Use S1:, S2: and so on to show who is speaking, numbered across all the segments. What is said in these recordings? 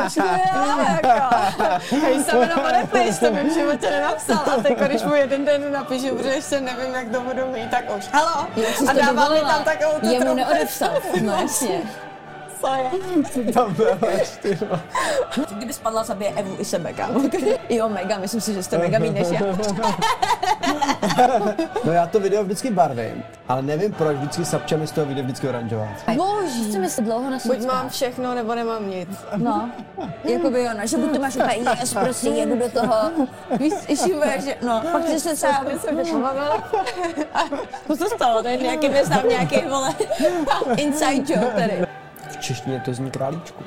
S1: Proč ne, jako? Hej, se mnou odepíš, to mi v životě nenapsal. A teď, když mu jeden den napíšu, protože ještě nevím, jak to budu mít, tak už. Halo?
S2: A dává mi tam takovou tu Jemu neodepsal, no jasně.
S1: Co je?
S3: Tam byla.
S2: Kdyby spadla, zabije Evu i sebe, kámo. Jo, mega, myslím si, že jste mega mít než já.
S3: No já to video vždycky barvím, ale nevím proč vždycky Sapča mi z toho video vždycky oranžovat.
S2: Boží. Chci mi se dlouho na
S1: Buď mám všechno, nebo nemám nic.
S2: No, jakoby jo, no, že buď to máš úplně yes, prostě jedu do toho, víš, ještě bude, že, no, pak ty se třeba,
S1: Jsem pobavila.
S2: co se stalo, to je nějaký, neznám nějaký, vole, inside joke tady.
S3: V češtině to zní králíčku.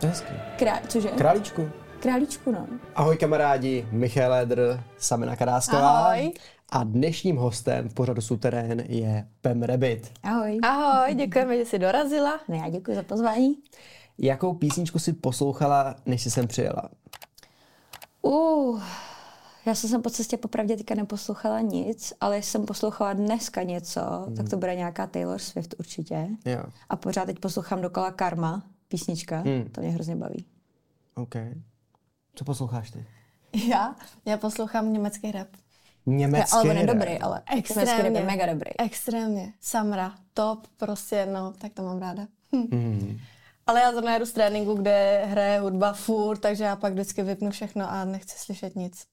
S3: To je hezký.
S2: Krá, cože?
S3: Králíčku.
S2: Králíčku, no.
S3: Ahoj kamarádi, Michal Edr, Samina Karásková.
S1: Ahoj.
S3: A dnešním hostem v pořadu Suterén je Pem Rabbit.
S2: Ahoj.
S1: Ahoj, děkujeme, že jsi dorazila.
S2: No já děkuji za pozvání.
S3: Jakou písničku si poslouchala, než jsi sem přijela?
S2: Uh, já jsem po cestě popravdě teďka neposlouchala nic, ale jsem poslouchala dneska něco, mm. tak to bude nějaká Taylor Swift určitě.
S3: Jo,
S2: A pořád teď poslouchám dokola Karma, písnička,
S3: Mm.
S2: to mě hrozně baví.
S3: OK. Co posloucháš ty?
S1: Já? Já poslouchám německý rap.
S3: Německý
S2: ale on je
S3: rap.
S2: dobrý, ale
S1: Extrémně.
S2: extrémně. je mega dobrý.
S1: Extrémně. Samra. Top, prostě, no, tak to mám ráda. Hm.
S3: Mm.
S1: Ale já zrovna jedu z tréninku, kde hraje hudba furt, takže já pak vždycky vypnu všechno a nechci slyšet nic.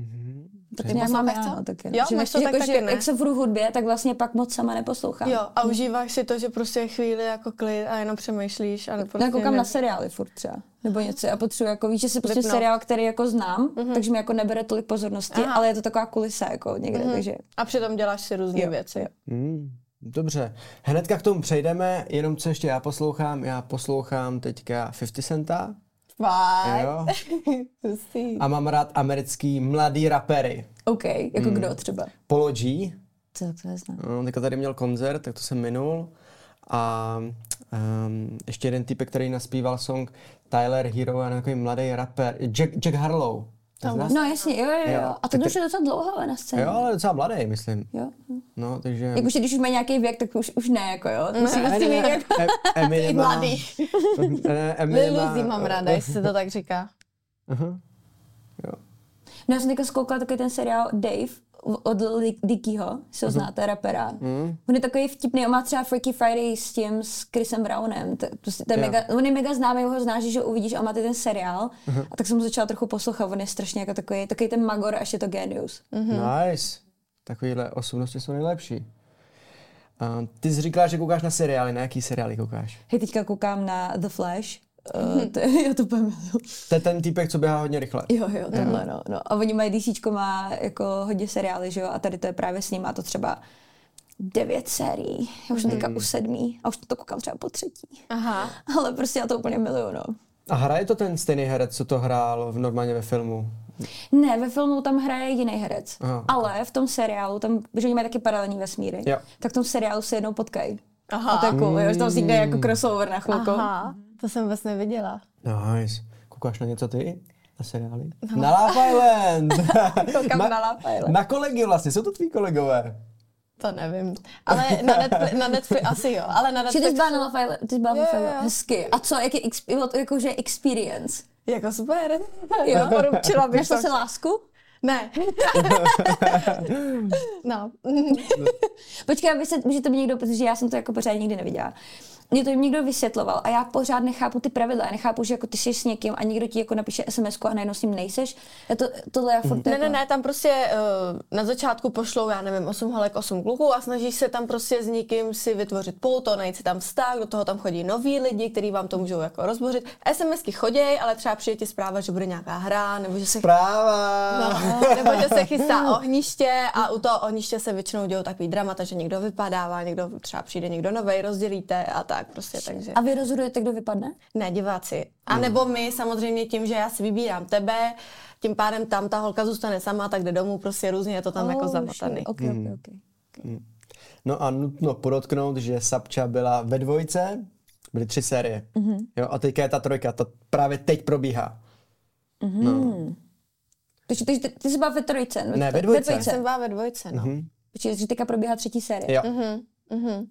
S3: Mhm.
S2: Tak nějak mám já, no, taky.
S1: Jo,
S2: Že
S1: máš to
S2: jako,
S1: tak
S2: že
S1: taky, ne?
S2: Jak jsem v hudbě, tak vlastně pak moc sama neposlouchám.
S1: Jo, a užíváš si to, že prostě je chvíli jako klid a jenom přemýšlíš. A prostě
S2: Já koukám
S1: ne-
S2: na seriály furt třeba. Nebo něco. Já potřebuji, jako víš, že si prostě
S1: Vypnout.
S2: seriál, který jako znám, takže mi jako nebere tolik pozornosti,
S1: Aha.
S2: ale je to taková kulisa jako někde, takže
S1: A přitom děláš si různé věci.
S2: jo.
S3: Mm, dobře. Hnedka k tomu přejdeme, jenom co ještě já poslouchám. Já poslouchám teďka 50 Centa
S1: Hustý.
S3: a mám rád americký mladý rapery.
S2: OK, jako kdo třeba?
S3: Polo G,
S2: Co to neznám.
S3: no, teďka tady měl koncert, tak to jsem minul. A um, ještě jeden typ, který naspíval song Tyler Hero, a takový mladý rapper, Jack, Jack Harlow. To znáš?
S2: No jasně, jo, jo,
S3: Jo.
S2: A to už je docela dlouho ale na scéně.
S3: Jo, ale docela mladý, myslím.
S2: Jo.
S3: No, takže...
S2: Jakože když už má nějaký věk, tak už, už ne, jako jo. Musí,
S3: Ne,
S2: musí
S3: ne,
S2: mít
S3: ne,
S2: jako...
S3: Em- Eminem
S1: mladý.
S3: Ne, Eminem
S1: Lil mám ráda, jestli se to tak říká.
S3: Aha. Jo.
S2: No já jsem teďka zkoukala takový ten seriál Dave od Dickyho, si ho znáte, rapera.
S3: Mm.
S2: On je takový vtipný, on má třeba Freaky Friday s tím, s Chrisem Brownem. To, prostě, to je
S3: Jo.
S2: mega, on je mega známý, ho znáš, že ho uvidíš a má ty ten seriál. A tak jsem ho začala trochu poslouchat, on je strašně jako takový, takový ten magor, až je to genius.
S3: Nice. Takovýhle osobnosti jsou nejlepší. A ty jsi říkala, že koukáš na seriály. Na jaký seriály koukáš?
S2: Hej, teďka koukám na The Flash. Uh, to, je- já to miluju.
S3: To je ten týpek, co běhá hodně rychle.
S2: Jo, jo, tohle, no, no. A oni mají DC má jako hodně seriály, že jo, a tady to je právě s ním, má to třeba devět sérií. Já už jsem teďka u sedmí a už to koukám třeba po třetí.
S1: Aha.
S2: Ale prostě já to úplně miluju, no.
S3: A hraje to ten stejný herec, co to hrál v normálně ve filmu?
S2: Ne, ve filmu tam hraje jiný herec.
S3: Aha.
S2: Ale v tom seriálu, tam, že oni mají taky paralelní vesmíry,
S3: Jo.
S2: tak v tom seriálu se jednou potkají.
S1: Aha.
S2: A to je cool, jo, že tam vznikne jako crossover na chvilku.
S1: Aha, to jsem vůbec neviděla.
S3: Nice. Koukáš na něco ty? Na seriály? Na Love Island!
S1: Koukám na Love Island.
S3: Na kolegy vlastně, jsou to tví kolegové.
S1: To nevím. Ale na Netflix, na Netflix asi jo. Ale na
S2: Že ty jsi
S1: Netflix...
S2: byla na Love Island, ty jsi byla na Island.
S1: jo.
S2: Hezky. A co, jak je, exp- jakože experience?
S1: Jako super.
S2: Jo.
S1: Doporučila bych to.
S2: zase lásku?
S1: Ne. no.
S2: Počkej, aby se, může to mi někdo, protože já jsem to jako pořád nikdy neviděla. Mě to někdo vysvětloval a já pořád nechápu ty pravidla. Já nechápu, že jako ty jsi s někým a někdo ti jako napíše sms a najednou s ním nejseš. Já to, tohle já furt
S1: Ne,
S2: jako...
S1: ne, ne, tam prostě uh, na začátku pošlou, já nevím, 8 holek, 8 kluků a snažíš se tam prostě s někým si vytvořit pouto, najít si tam vztah, do toho tam chodí noví lidi, kteří vám to můžou jako rozbořit. SMSky choděj, ale třeba přijde ti zpráva, že bude nějaká hra, nebo že se
S3: Práva!
S1: No, nebo že se chystá ohniště a u toho ohniště se většinou dějou takový dramata, že někdo vypadává, někdo třeba přijde někdo novej, rozdělíte a tak prostě, takže.
S2: A vy rozhodujete, kdo vypadne?
S1: Ne, diváci. A nebo my samozřejmě tím, že já si vybírám tebe, tím pádem tam ta holka zůstane sama, tak jde domů, prostě různě je to tam jako zamotaný.
S2: Ok, ok, ok.
S3: No a nutno podotknout, že Sapča byla ve dvojce, byly tři série. Mm-hmm. Jo, a teďka je ta trojka, ta právě teď probíhá.
S2: Takže ty, ty, ty jsi byla ve trojce?
S3: Ne, ve dvojce.
S1: Já jsem byla ve dvojce, no.
S3: Mhm.
S2: Počkej, že teďka probíhá třetí série.
S3: Jo.
S1: Mhm, mhm.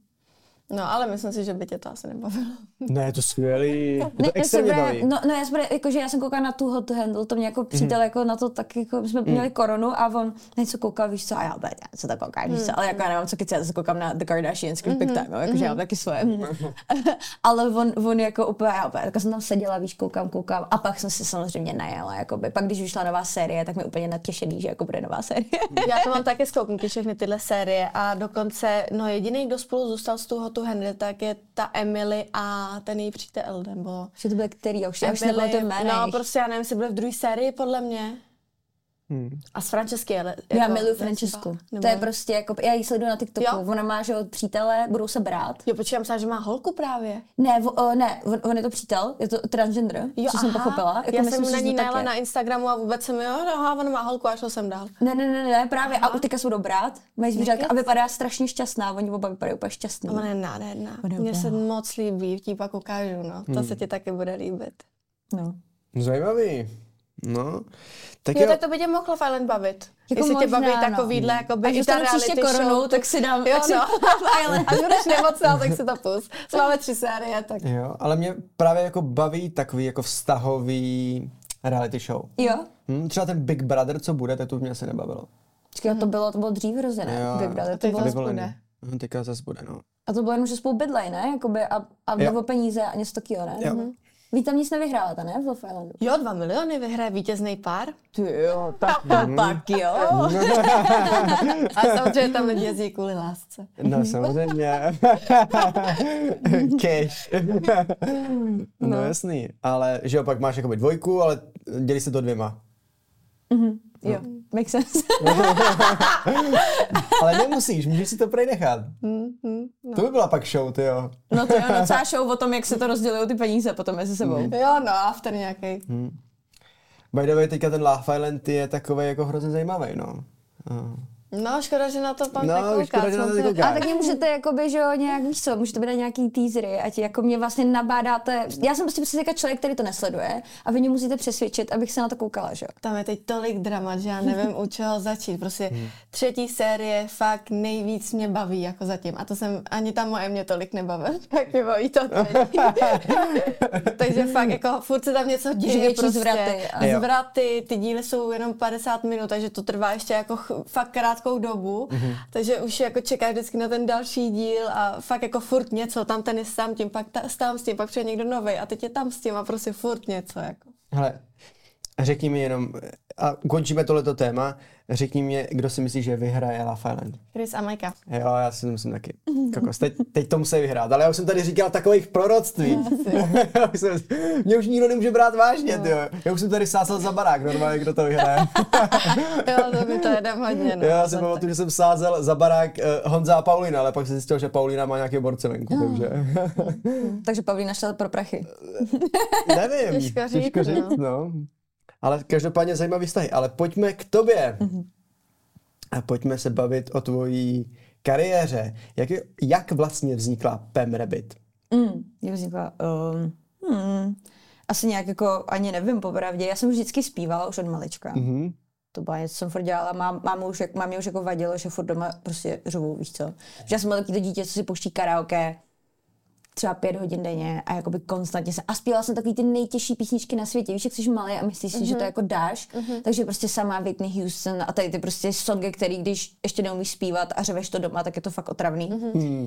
S1: No, ale myslím si, že by tě to asi nebavilo.
S3: Ne, je to skvělý. Je to
S2: Ne,
S3: extrémně baví.
S2: no, no, já jsem, jako, že já jsem koukala na tu Hot to Handle, to mě jako přítel
S3: Mhm.
S2: jako na to tak jako, my jsme měli koronu a on něco koukal, víš co, a já opět, já co to koukáš, víš co, ale jako já nemám co kecat, já se koukám na The Kardashians, mm Big Time, jo, jakože já mám taky svoje. ale on, on jako úplně, já opět, jako jsem tam seděla, víš, koukám, koukám a pak jsem si samozřejmě najela, jakoby. Pak když vyšla nová série, tak mi úplně natěšený, že jako bude nová série.
S1: Já to mám také skouknutí všechny tyhle série a dokonce, no jediný, kdo spolu zůstal z toho tu Henry, tak je ta Emily a ten její přítel, nebo
S2: že to byly který, už, já už to jméno.
S1: no prostě já nevím, jestli byly v druhé sérii podle mě.
S3: Hmm.
S1: A s Francesky, ale
S2: Já
S1: jako,
S2: miluji
S1: ne,
S2: Francesku.
S1: nebo-
S2: To je prostě jako, já ji sleduju na TikToku,
S1: Jo?
S2: ona má, že od přítele, budou se brát.
S1: Jo, počkej, já myslela, že má holku právě.
S2: Ne, v, o, ne, on, on, je to přítel, je to transgender,
S1: Jo,
S2: co jsem pochopila. Jako
S1: já
S2: myslím
S1: jsem na ní
S2: to
S1: najela
S2: je.
S1: na Instagramu a vůbec jsem, jo, aha, ona má holku a šel jsem dál.
S2: Ne, ne, ne, ne, právě. A u teďka jsou budou brát, mají zvířátka a vypadá strašně šťastná, oni oba vypadají úplně šťastný.
S1: A ona je nádherná. Mně se moc líbí, ti pak ukážu, no. To
S2: Hmm.
S1: se ti taky bude líbit.
S2: No.
S3: Zajímavý. No. Tak
S1: Jo,
S3: jo,
S1: tak to by tě mohlo Island bavit.
S2: Jako
S1: Jestli tě
S2: možná,
S1: baví
S2: no.
S1: takovýhle, jako by i ta reality
S2: korunu,
S1: show.
S2: tak si dám-
S1: jo,
S2: tak si
S1: no.
S2: Island.
S1: Až budeš nemocná, tak si to pust. Co máme tři série, tak
S3: jo, ale mě právě jako baví takový jako vztahový reality show.
S2: Jo?
S3: Hm, třeba ten Big Brother, co bude, tak to už mě asi nebavilo.
S2: Počkej, to bylo, to bylo dřív hrozně, ne?
S3: Jo.
S2: Big Brother, to
S1: teď
S2: bylo,
S1: zas
S3: Vyvolený.
S1: bude.
S3: Hm, teďka zase bude, no.
S2: a to bylo jenom, že spolu bydlej, ne? Jakoby, a, a jde
S3: Jo.
S2: o peníze a něco takového, ne?
S3: Jo.
S2: Mhm. Vy tam nic nevyhrála, ta, ne? V Love Islandu.
S1: Jo, dva miliony vyhraje vítězný pár.
S2: Ty jo, tak, tak jo.
S1: A samozřejmě tam lidi jezdí kvůli lásce.
S3: No samozřejmě. Cash. no jasný. Ale že jo, pak máš jakoby dvojku, ale dělí se to dvěma.
S2: Jo, make sense.
S3: Ale nemusíš, můžeš si to prej nechat.
S1: Mhm,
S3: To by byla pak show, ty jo.
S2: No to jo, no celá show o tom, jak se to rozdělují ty peníze potom mezi sebou.
S1: Jo, no, after nějaký.
S3: By the way, teďka ten Love Island je takový jako hrozně zajímavý, no. A-
S1: No, škoda, že na to pan
S3: No,
S1: nekouká.
S3: škoda, že na to.
S2: A tak mě můžete, jakoby, že jo, nějak, víš co, můžete být nějaký teasery, ať jako mě vlastně nabádáte. Já jsem prostě přesně člověk, který to nesleduje a vy mě musíte přesvědčit, abych se na to koukala, že jo.
S1: Tam je teď tolik dramat, že já nevím, u čeho začít. Prostě třetí série fakt nejvíc mě baví jako zatím. A to jsem, ani ta moje mě tolik nebavila, jak mě baví to teď. Takže fakt jako furt se tam něco děje.
S2: větší
S1: prostě.
S2: zvraty a-.
S1: Zvraty, ty díly jsou jenom 50 minut, takže to trvá ještě jako ch- fakt krátkou dobu. Takže už jako čekáš vždycky na ten další díl a fakt jako furt něco. Tam ten je s tam tím, pak ta, s tam s tím, pak přijde někdo nový a teď je tam s tím a prostě furt něco. Jako.
S3: Hele, řekni mi jenom, a ukončíme tohleto téma, řekni mi, kdo si myslí, že vyhraje Love Island.
S1: Chris a Majka.
S3: Jo, já si to myslím taky. Kokos, teď, teď to musí vyhrát, ale já už jsem tady říkal takových proroctví. Já už jsem- Mě už nikdo nemůže brát vážně, ty Já už jsem tady sázal za barák, normálně, kdo to vyhraje.
S1: Jo, to by to jedem hodně. No.
S3: Já si pamatuju, že jsem sázel za barák uh, Honza a Paulina, ale pak jsem zjistil, že Paulina má nějaké borce venku, takže
S2: Takže Pavlína šla pro prachy.
S3: nevím.
S1: Těžko říct,
S3: těžko říct no. Ale každopádně zajímavý vztahy. Ale pojďme k tobě. A pojďme se bavit o tvojí kariéře. Jak, je, jak vlastně vznikla Pem Rabbit?
S2: Mm, jak vznikla? Um, hmm, asi nějak jako, ani nevím popravdě. Já jsem už vždycky zpívala už od malička.
S3: Mhm.
S2: To byla něco, co jsem furt dělala. Mám, mám už, jak, mám už jako vadilo, že furt doma prostě řovou, víš co. Že já jsem byla taky to dítě, co si pouští karaoke třeba pět hodin denně a jakoby konstantně se. A zpívala jsem takový ty nejtěžší písničky na světě. Víš, jak jsi malý a myslíš si, že to jako dáš. Takže prostě sama Whitney Houston a tady ty prostě songy, který když ještě neumíš zpívat a řeveš to doma, tak je to fakt otravný.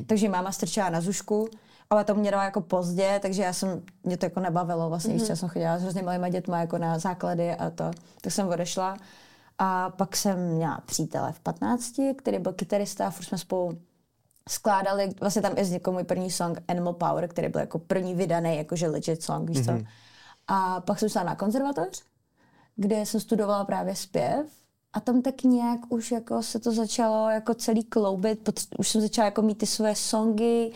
S2: Takže máma strčila na zušku, ale to mě dala jako pozdě, takže já jsem, mě to jako nebavilo vlastně, víš, co, já jsem chodila s hrozně malýma dětma jako na základy a to, tak jsem odešla. A pak jsem měla přítele v 15, který byl kytarista a furt jsme spolu skládali, vlastně tam i vznikl můj první song Animal Power, který byl jako první vydaný, jakože legit song, víš co. A pak jsem šla na konzervatoř, kde jsem studovala právě zpěv a tam tak nějak už jako se to začalo jako celý kloubit, už jsem začala jako mít ty své songy,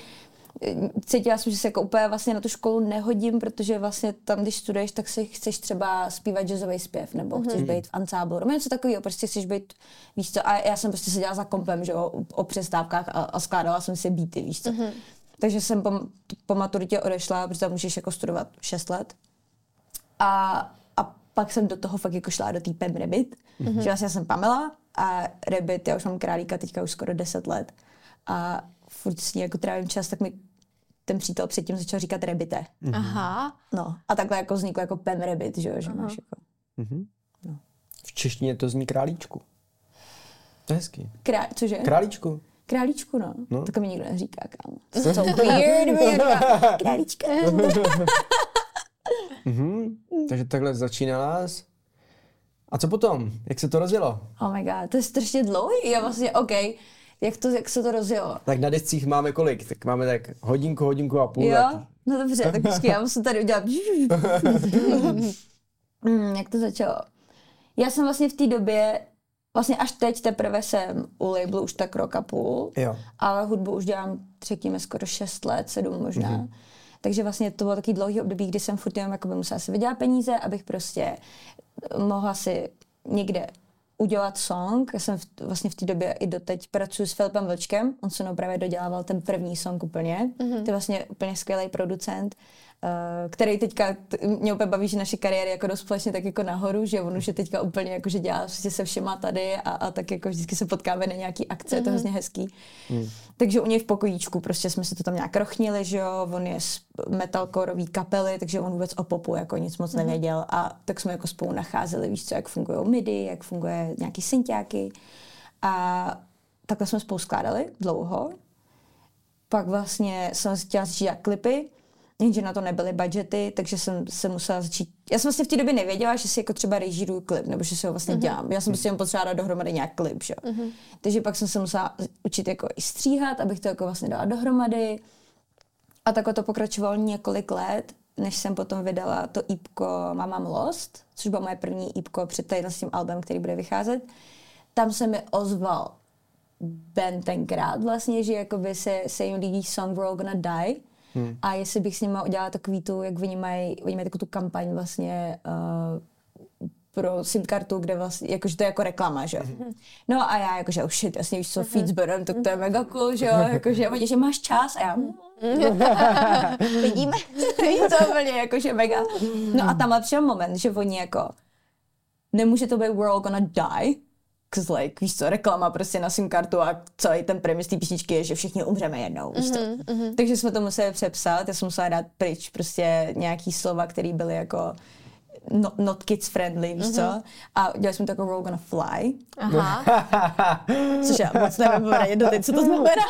S2: cítila jsem, že se jako úplně vlastně na tu školu nehodím, protože vlastně tam, když studuješ, tak si chceš třeba zpívat jazzový zpěv, nebo chceš být v ansáblu, nebo něco takového, prostě chceš být, víš co, a já jsem prostě seděla za kompem, že jo, o přestávkách a, a skládala jsem si beaty, víš co. Takže jsem po, po maturitě odešla, protože tam můžeš jako studovat 6 let. A, a pak jsem do toho fakt jako šla do té Pem Rabbit, mm-hmm. že vlastně já jsem Pamela a Rabbit, já už mám králíka teďka už skoro 10 let. A furt s ní jako trávím čas, tak mi ten přítel předtím začal říkat rebite.
S1: Aha.
S2: No. A takhle jako vzniklo jako Pem Rabbit, že jo, že máš jako...
S3: V češtině to zní králíčku. To je hezký.
S2: Krá... Cože?
S3: Králíčku.
S2: Králíčku, no.
S3: No.
S2: no. To mi nikdo neříká, kámo. To jsou weird, weird. Králíčka.
S3: Mhm. Takže takhle začínala jsi. A co potom? Jak se to rozjelo?
S2: Oh my god, to je strašně dlouhý. Já vlastně, OK, jak, to, jak se to rozjelo?
S3: Tak na descích máme kolik? Tak máme tak hodinku, hodinku a půl.
S2: Jo,
S3: tak-
S2: no dobře, tak počkej, já musím tady udělat. mm, jak to začalo? Já jsem vlastně v té době, vlastně až teď teprve jsem u labelu už tak rok a půl,
S3: Jo.
S2: ale hudbu už dělám, řekněme, skoro 6 let, 7 možná. Mm-hmm. Takže vlastně to bylo takový dlouhý období, kdy jsem furt jenom jakoby musela si vydělat peníze, abych prostě mohla si někde udělat song. Já jsem v, vlastně v té době i doteď pracuji s Filipem Vlčkem. On se mnou právě dodělával ten první song úplně. Mm-hmm. To je vlastně úplně skvělý producent, uh, který teďka, mě úplně baví, že naše kariéry jako dost společně tak jako nahoru, že on už je teďka úplně jako, že dělá prostě se všema tady a, a tak jako vždycky se potkáme na nějaký akce, mm-hmm. je to hrozně hezký. Mm. Takže u něj v pokojíčku prostě jsme se to tam nějak rochnili, že jo, on je z metalcoreový kapely, takže on vůbec o popu jako nic moc nevěděl a tak jsme jako spolu nacházeli, víš co, jak fungují midi, jak funguje nějaký synťáky a takhle jsme spolu skládali dlouho. Pak vlastně jsem chtěla dělat klipy, jenže na to nebyly budgety, takže jsem se musela začít... Já jsem vlastně v té době nevěděla, že si jako třeba režíruju klip, nebo že si ho vlastně mm-hmm. dělám. Já jsem prostě jen potřebovala dát dohromady nějak klip, že? Mm-hmm. Takže pak jsem se musela učit jako i stříhat, abych to jako vlastně dala dohromady. A takhle to pokračovalo několik let, než jsem potom vydala to ípko Mama Lost, což bylo moje první ípko před tady s tím albem, který bude vycházet. Tam se mi ozval Ben tenkrát vlastně, že jakoby se, se jim líbí song We're All Gonna Die. Hmm. A jestli bych s nimi udělala takový tu, jak oni mají, oni mají takovou tu kampaň vlastně uh, pro SIM kartu, kde vlastně, jakože to je jako reklama, že jo. No a já jakože, oh shit, jasně víš co, sběrem, tak to je mega cool, že jo, jakože, oni, že máš čas a já, "Mm, vidíme, Víš to úplně jakože mega. No a tam přišel moment, že oni jako, nemůže to být we're all gonna die, like, víš co, reklama prostě na SIM kartu a celý ten premis té písničky je, že všichni umřeme jednou, víš co. Takže jsme to museli přepsat, já jsem musela dát pryč prostě nějaký slova, které byly jako not, not kids friendly, víš co. A udělali jsme to jako we're gonna fly,
S1: Aha.
S2: což já moc nevím poradit do teď, co to znamená.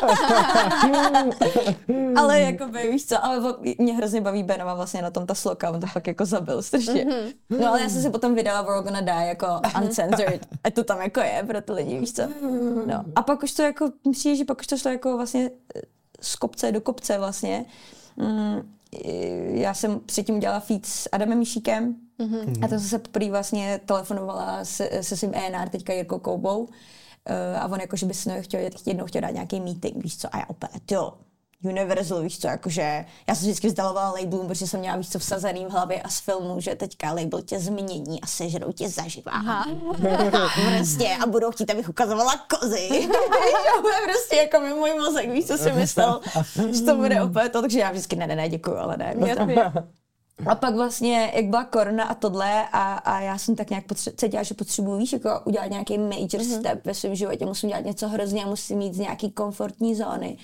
S2: ale jako by, víš co, ale mě hrozně baví Benova vlastně na tom ta sloka, on to fakt jako zabil strašně. No ale já jsem si potom vydala We're gonna die jako uncensored, a to tam jako je pro ty lidi, víš co. No. A pak už to jako, přijde, že pak už to šlo jako vlastně z kopce do kopce vlastně. Mm, já jsem předtím dělala feed s Adamem Míšíkem mm-hmm. a tam jsem se poprvé vlastně telefonovala se, se svým ENR, teďka Jirkou Koubou. Uh, a on jako, že by se chtěl, jednou chtěl dát nějaký meeting, víš co, a já opět, jo, Universal, víš co, jakože já jsem vždycky vzdalovala labelům, protože jsem měla víc co vsazený v hlavě a z filmu, že teďka label tě změní a sežerou tě zaživa.
S1: Aha.
S2: prostě a budou chtít, abych ukazovala kozy. bude prostě jako mi můj mozek, víš, co si myslel, že to bude opět to, takže já vždycky ne, ne, ne, děkuju, ale ne. A pak vlastně, jak byla korona a tohle a, a já jsem tak nějak potře- cítila, že potřebuji, víš, jako udělat nějaký major mm-hmm. step ve svém životě, musím dělat něco hrozně, musím mít z nějaký komfortní zóny.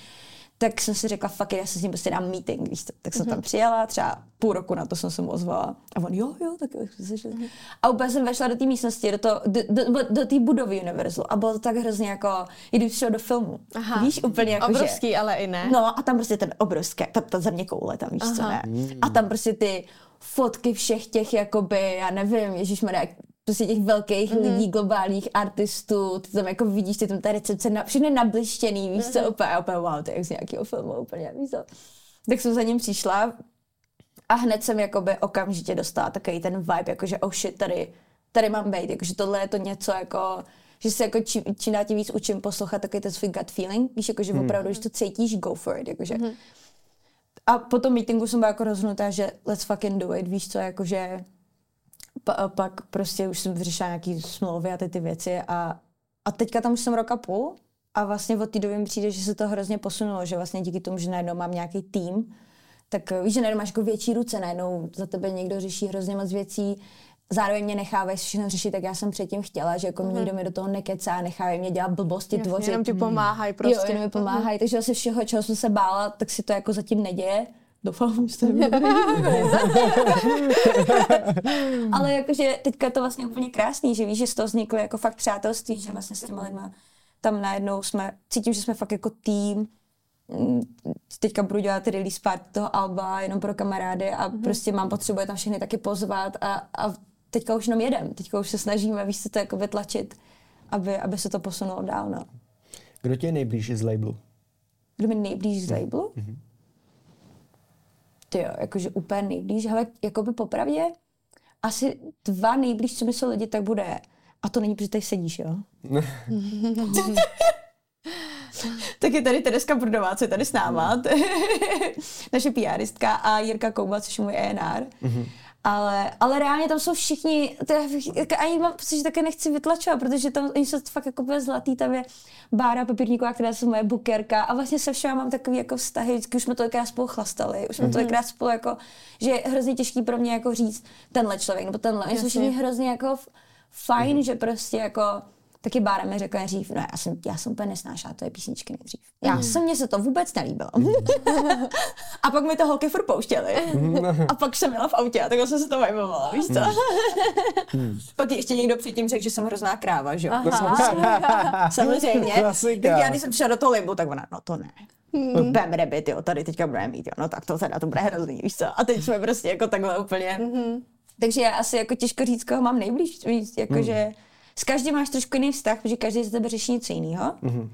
S2: Tak jsem si řekla, fuck it, já se s ním prostě dám meeting, víš co. Tak jsem mm-hmm. tam přijela, třeba půl roku na to jsem se mu ozvala. A on, jo, jo, tak jo. Mm-hmm. A úplně jsem vešla do té místnosti, do, to, do, do, do, do té budovy Universalu a bylo to tak hrozně jako, i když šel do filmu.
S1: Aha.
S2: Víš, úplně jako, že-
S1: Obrovský, ale i ne.
S2: No a tam prostě ten obrovský, ta, ta země koule tam, víš co,
S1: Aha.
S2: ne? A tam prostě ty fotky všech těch, jakoby, já nevím, ježišmarja, prostě těch velkých mm. lidí, globálních artistů, ty tam jako vidíš, ty tam ta recepce, na, všechno je nablištěný, víš co, úplně, a úplně wow, to je jak z nějakého filmu, úplně, víš co. Tak jsem za ním přišla a hned jsem jakoby okamžitě dostala takový ten vibe, jakože oh shit, tady, tady mám být, jakože tohle je to něco jako, že se jako čím, čím dál tím víc učím poslouchat takový ten svůj gut feeling, víš, jakože hmm. opravdu, když to cítíš, go for it, jakože. Hmm. A po tom meetingu jsem byla jako rozhodnutá, že let's fucking do it, víš co, jakože pa, pak prostě už jsem vyřešila nějaký smlouvy a ty, ty věci a, a teďka tam už jsem rok a půl a vlastně od té doby mi přijde, že se to hrozně posunulo, že vlastně díky tomu, že najednou mám nějaký tým, tak víš, že najednou máš jako větší ruce, najednou za tebe někdo řeší hrozně moc věcí, zároveň mě nechávají všechno řešit, tak já jsem předtím chtěla, že jako mm. nikdo mi do toho nekecá, nechávají mě dělat blbosti,
S1: Jasně,
S2: tvořit.
S1: jenom ti pomáhají prostě.
S2: Jo, jenom mi pomáhají, takže zase všeho, čeho jsem se bála, tak si to jako zatím neděje. Doufám, že to Ale jakože teďka je to vlastně úplně krásný, že víš, že z toho vzniklo jako fakt přátelství, že vlastně s těma lidma tam najednou jsme, cítím, že jsme fakt jako tým, Mm, teďka budu dělat release part toho Alba jenom pro kamarády a mm-hmm. prostě mám potřebu je tam všechny taky pozvat a, a teďka už jenom jedem, teďka už se snažíme, víš, se to jako vytlačit, aby, aby se to posunulo dál, no.
S3: Kdo tě je nejblíž z labelu?
S2: Kdo mi nejblíž z labelu? Mm-hmm. Ty jo, jakože úplně nejblíž, ale jakoby popravdě asi dva nejblíž, co mi jsou lidi, tak bude a to není, protože tady sedíš, jo? tak je tady Tereska Brudová, co je tady s náma, mm. naše PRistka a Jirka Kouba, což je můj ENR. Mm-hmm. Ale, ale reálně tam jsou všichni, to já, ani mám pocit, že také nechci vytlačovat, protože tam oni jsou fakt jako zlatý, tam je Bára Papírníková, která je moje bukerka a vlastně se všema mám takový jako vztahy, vždycky už jsme tolikrát spolu chlastali, už jsme mm-hmm. tolikrát spolu jako, že je hrozně těžký pro mě jako říct tenhle člověk nebo tenhle, oni jsou všichni hrozně jako fajn, mm-hmm. že prostě jako taky Bára mi řekla dřív, no já jsem, já jsem úplně nesnášela je písničky nejdřív. Já mm. jsem, mně se to vůbec nelíbilo. a pak mi to holky furt pouštěly. a pak jsem měla v autě a takhle jsem se to vajmovala, víš co? Mm. pak ještě někdo předtím řekl, že jsem hrozná kráva, že jo? Samozřejmě. Tak já když jsem přišla do toho limbu, tak ona, no to ne. Mm. Bam rabbit, jo, tady teďka budeme mít, jo, no tak to teda to bude hrozný, víš co? A teď jsme prostě jako takhle úplně. Mm-hmm. Takže já asi jako těžko říct, koho mám nejblíž, víc, jakože mm s každým máš trošku jiný vztah, protože každý z tebe řeší něco jiného. Mm-hmm.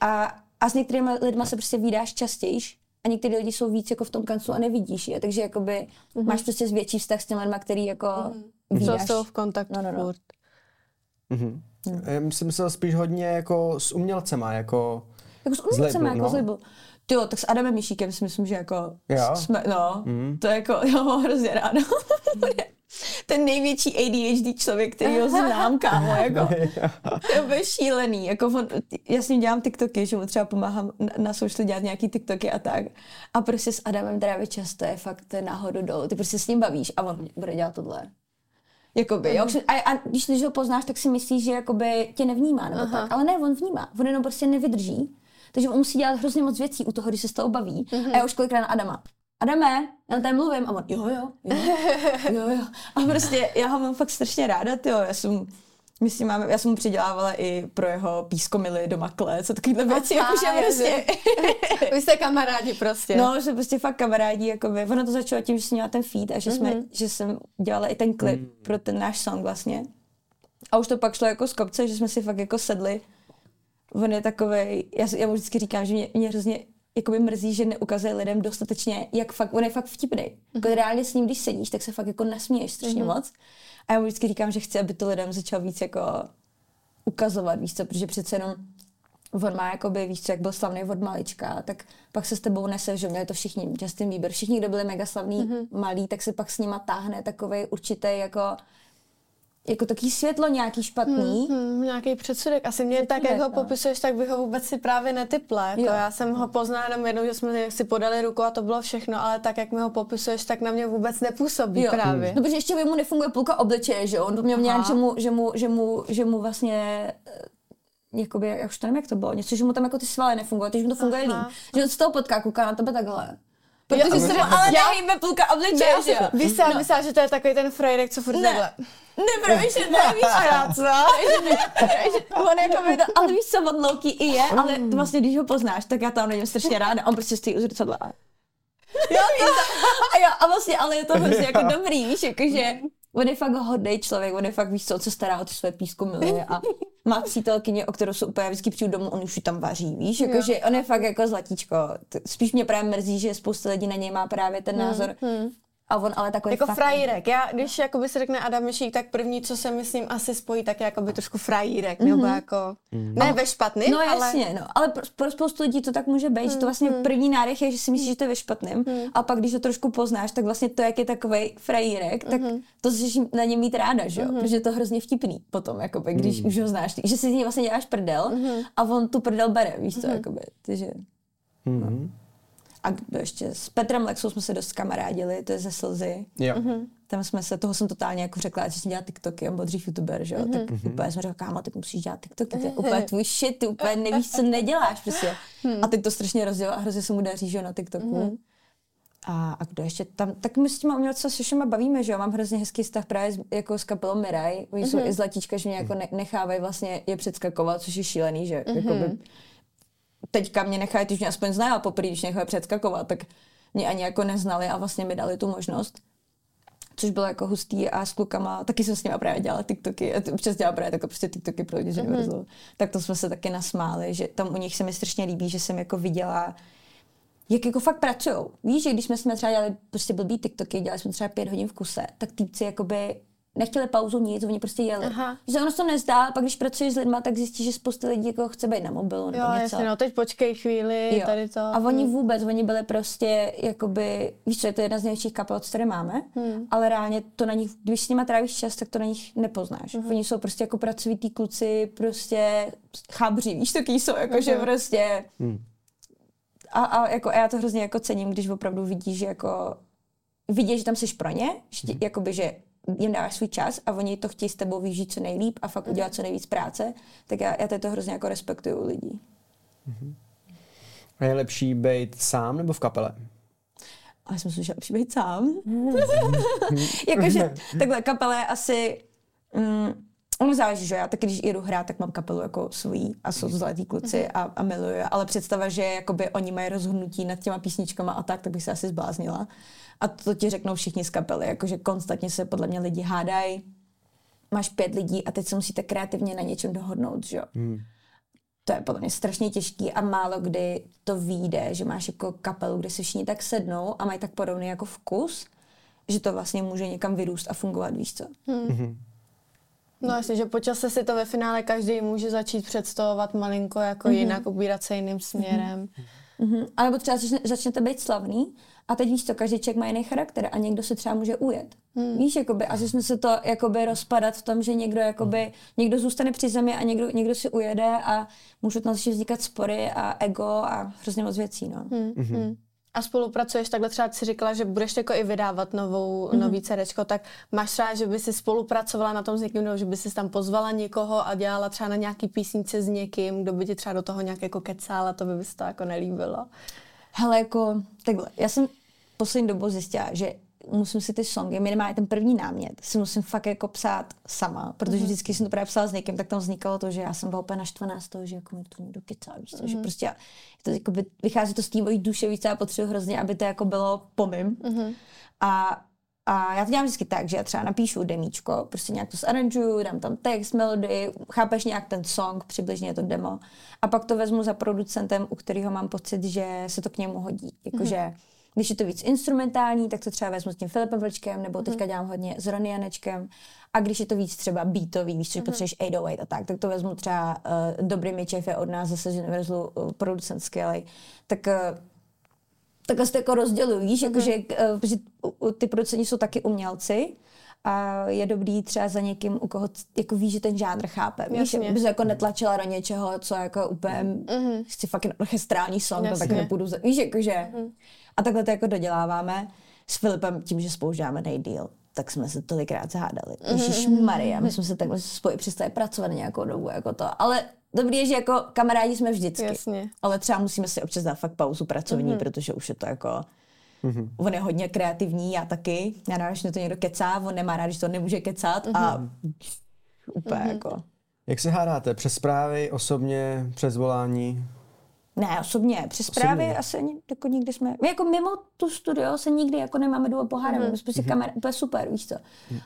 S2: A, a s některými lidmi se prostě vydáš častěji a někteří lidi jsou víc jako v tom kanclu a nevidíš je. Takže jakoby mm-hmm. máš prostě větší vztah s těmi lidmi, který jako mm-hmm.
S1: jsou v kontaktu
S2: no, no, no. furt.
S3: Mm-hmm. Mm. Já jsem myslel spíš hodně jako s umělcema, jako
S2: jako s umělcema, jako no. z labelu. Jo, tak s Adamem Mišíkem si myslím, že jako
S3: jo.
S2: jsme, no, mm. to je jako, já mám hrozně ráda. ten největší ADHD člověk, který ho znám, kámo, jako. to je šílený, jako on, já s ním dělám TikToky, že mu třeba pomáhám na, na social dělat nějaký TikToky a tak. A prostě s Adamem trávit čas, to je fakt nahoru dolů. Ty prostě s ním bavíš a on bude dělat tohle. Jakoby, jo? A, a když, když ho poznáš, tak si myslíš, že jakoby tě nevnímá, nebo Aha. tak. Ale ne, on vnímá. On jenom prostě nevydrží. Takže on musí dělat hrozně moc věcí u toho, když se z toho baví. Mm-hmm. A já už kolikrát na Adama. Adame, já tady mluvím. A on, jo, jo, jo, jo, jo. A prostě já ho mám fakt strašně ráda, jo. Já jsem, my si máme, já jsem mu přidělávala i pro jeho pískomily do makle, co takovýhle věci, jakože prostě.
S1: Vy jste kamarádi prostě.
S2: No, že prostě fakt kamarádi, jakoby. Ono to začalo tím, že jsem měla ten feed a že, jsme, mm-hmm. že jsem dělala i ten klip mm. pro ten náš song vlastně. A už to pak šlo jako z kopce, že jsme si fakt jako sedli. On je takový, já, já mu vždycky říkám, že mě, mě hrozně jakoby mrzí, že neukazuje lidem dostatečně, jak fakt, on je fakt vtipný. Mm-hmm. Jako reálně s ním, když sedíš, tak se fakt jako nasměješ strašně mm-hmm. moc. A já mu vždycky říkám, že chci, aby to lidem začal víc jako ukazovat, víš co, protože přece jenom on má jakoby, víš co, jak byl slavný od malička, tak pak se s tebou nese, že měli to všichni, Justin Bieber, všichni, kdo byli mega slavní, mm-hmm. malí, tak se pak s nima táhne takový určitý jako jako taký světlo nějaký špatný.
S1: Hmm, hmm, nějaký předsudek. Asi mě tak, jak ho no. popisuješ, tak bych ho vůbec si právě netypla. Jako já jsem ho poznala jenom jednou, že jsme si podali ruku a to bylo všechno, ale tak, jak mi ho popisuješ, tak na mě vůbec nepůsobí jo. právě.
S2: No, protože ještě mu nefunguje půlka obličeje, že on měl nějak, že mu, že mu, že mu, že mu vlastně eh, jakoby, jak už to nevím, jak to bylo, něco, že mu tam jako ty svaly nefungují, takže mu to funguje líp. Že on z toho potká, kouká na tebe takhle. Protože se ale já půlka obličeje, že jo?
S1: Vy no. myslela, že to je takový ten frajrek, co furt
S2: ne. Nepromýšlet, nevíš rád, co? on jako by to, ale víš co, on low i je, ale vlastně když ho poznáš, tak já tam nevím strašně ráda, on prostě stojí u zrcadla. Jo, a, jo, a vlastně, ale je to prostě jako dobrý, víš, jakože on je fakt hodný člověk, on je fakt, víš co, co stará o ty své písku miluje a má přítelkyně, o kterou se úplně vždycky přijdu domů, on už ji tam vaří, víš, jakože on je fakt jako zlatíčko. Spíš mě právě mrzí, že spousta lidí na něj má právě ten hmm, názor, hmm, hmm a on ale takový
S1: Jako fakt... frajírek. Já, když jakoby se řekne Adam Myšík, tak první, co se myslím asi spojí, tak je jakoby trošku frajírek, mm-hmm. nebo jako, mm-hmm. ne ve špatným,
S2: No jasně, ale... no, ale pro, pro spoustu lidí to tak může být, mm-hmm. že to vlastně mhm. první nádech je, že si myslíš, že to je ve špatným, mm-hmm. a pak když to trošku poznáš, tak vlastně to, jak je takový frajírek, tak mm-hmm. to začneš na něm mít ráda, že jo, mm-hmm. protože je to hrozně vtipný potom, jakoby, když mm-hmm. už ho znáš, že si z něj vlastně děláš prdel mm-hmm. a on tu prdel bere, víš co, mm-hmm. jakoby, takže... Mm-hmm. No. A kdo ještě? S Petrem Lexou jsme se dost kamarádili, to je ze Slzy.
S3: Jo.
S1: Mhm.
S2: Tam jsme se, toho jsem totálně jako řekla, že jsem dělá TikToky, on byl dřív youtuber, že jo, tak
S3: Mhm.
S2: úplně jsme řekla, kámo, ty musíš dělat TikToky, to je úplně tvůj shit, ty úplně nevíš, co neděláš prostě.
S3: Hmm.
S2: A teď to strašně rozdělá a hrozně se mu daří, že jo, na TikToku.
S3: Mhm.
S2: A, a kdo ještě tam, tak my s těma umělcima se všema bavíme, že jo, mám hrozně hezký vztah právě s, jako s kapelou Mirai, oni jsou i zlatíčka, že mě jako ne, nechávají vlastně je předskakovat, což je šílený, že jakoby, teďka mě nechají, když mě aspoň znají, ale poprvé, když nechají předskakovat, tak mě ani jako neznali a vlastně mi dali tu možnost. Což bylo jako hustý a s klukama, taky jsem s nimi právě dělala TikToky, a občas dělala právě takové prostě TikToky pro lidi z Universalu. Tak to jsme se taky nasmáli, že tam u nich se mi strašně líbí, že jsem jako viděla, jak jako fakt pracujou. Víš, že když jsme, jsme třeba dělali prostě blbý TikToky, dělali jsme třeba pět hodin v kuse, tak týpci jakoby nechtěli pauzu nic, oni prostě jeli.
S1: Aha.
S2: Že se ono se to nezdá, pak když pracuješ s lidma, tak zjistíš, že spousta lidí jako chce být na mobilu nebo
S1: Jo,
S2: něco.
S1: jasně, no teď počkej chvíli,
S2: Jo.
S1: tady to.
S2: A oni vůbec, oni byli prostě, jakoby, víš co, je to jedna z největších kapel, co tady máme, hmm. ale reálně to na nich, když s nimi trávíš čas, tak to na nich nepoznáš. Hmm. Oni jsou prostě jako pracovitý kluci, prostě chabří, víš, taky jsou, jako že prostě... A, a jako, a já to hrozně jako cením, když opravdu vidíš, že jako vidíš, že tam jsi pro ně, že, ti- jakoby, že jim dáváš svůj čas a oni to chtějí s tebou vyžít co nejlíp a fakt udělat co nejvíc práce, tak já, já to hrozně jako respektuju u lidí.
S3: A je lepší být sám nebo v kapele?
S2: A já jsem si že lepší být sám. Jakože takhle kapele je asi... Mm, ono záleží, že já taky, když jedu hrát, tak mám kapelu jako svůj a jsou to zlatý kluci a, a miluju je. Ale představa, že jakoby oni mají rozhodnutí nad těma písničkama a tak, tak bych se asi zbláznila. A to ti řeknou všichni z kapely, jakože konstantně se podle mě lidi hádají. Máš pět lidí a teď se musíte kreativně na něčem dohodnout, že jo. To je podle mě strašně těžký a málo kdy to vyjde, že máš jako kapelu, kde se všichni tak sednou a mají tak podobný jako vkus, že to vlastně může někam vyrůst a fungovat, víš co?
S1: No jasně, že po čase si to ve finále každý může začít představovat malinko jako jinak, ubírat se jiným směrem.
S2: Mhm. A nebo třeba začne, začnete být slavný a teď víš co, každý člověk má jiný charakter a někdo se třeba může ujet. Hmm. Víš, jakoby, a začne se to jakoby rozpadat v tom, že někdo, jakoby, někdo zůstane při zemi a někdo, někdo si ujede a můžou tam začít vznikat spory a ego a hrozně moc věcí. No.
S1: Hmm. A spolupracuješ takhle třeba, si říkala, že budeš jako i vydávat novou, mm-hmm. nový CDčko, tak máš třeba, že by si spolupracovala na tom s někým, nebo že by si tam pozvala někoho a dělala třeba na nějaký písničce s někým, kdo by ti třeba do toho nějak jako kecal a to by se to jako nelíbilo.
S2: Hele, jako takhle, já jsem poslední dobou zjistila, že musím si ty songy, minimálně ten první námět, si musím fakt jako psát sama, protože mm-hmm. vždycky jsem to právě psala s někým, tak tam vznikalo to, že já jsem byla úplně naštvaná z toho, že jako mi to někdo kecá, víš co, mm-hmm. že prostě já, to jako by, vychází to z té mojí duše, víc, já potřebuji hrozně, aby to jako bylo po mým. Mm-hmm. A a já to dělám vždycky tak, že já třeba napíšu demíčko, prostě nějak to zaranžuju, dám tam text, melodii, chápeš nějak ten song, přibližně je to demo. A pak to vezmu za producentem, u kterého mám pocit, že se to k němu hodí. Jakože mm-hmm. když je to víc instrumentální, tak to třeba vezmu s tím Filipem Vlčkem, nebo teďka dělám hodně s Ronny Janečkem. A když je to víc třeba beatový, víš, že mm-hmm. potřebuješ 808 a tak, tak to vezmu třeba uh, Dobrý Mičev je od nás zase z Universalu uh, producent skvělej. Tak uh, takhle se to jako rozdělují, víš,
S1: Mhm.
S2: mm-hmm. jakože, protože u- u- ty producenti jsou taky umělci a je dobrý třeba za někým, u koho jako ví, že ten žánr chápe. Víš,
S1: Jasně.
S2: aby se jako netlačila do něčeho, co jako úplně, mm-hmm. chci fakt orchestrální song, to tak
S1: Jasně.
S2: nepůjdu, za, víš, jakože. Mm-hmm. A takhle to jako doděláváme s Filipem tím, že spolu žáme nejdíl tak jsme se tolikrát zahádali. Ježíš Maria, my jsme se takhle spolu přestali pracovat nějakou dobu, jako to. Ale dobrý je, že jako kamarádi jsme vždycky.
S1: Jasně.
S2: Ale třeba musíme si občas dát fakt pauzu pracovní, mm-hmm. protože už je to jako... Mm-hmm. On je hodně kreativní, já taky. Já rád, když mě to někdo kecá, on nemá rád, když to nemůže kecat mm-hmm. a úplně mm-hmm. jako...
S3: Jak se hádáte? Přes zprávy, osobně, přes volání?
S2: Ne, osobně. Přes zprávy
S3: Osobně.
S2: asi ani, jako nikdy jsme... My jako mimo tu studio se nikdy jako nemáme důvod pohádat. Mm-hmm. My jsme prostě kamer, to je super, víš co.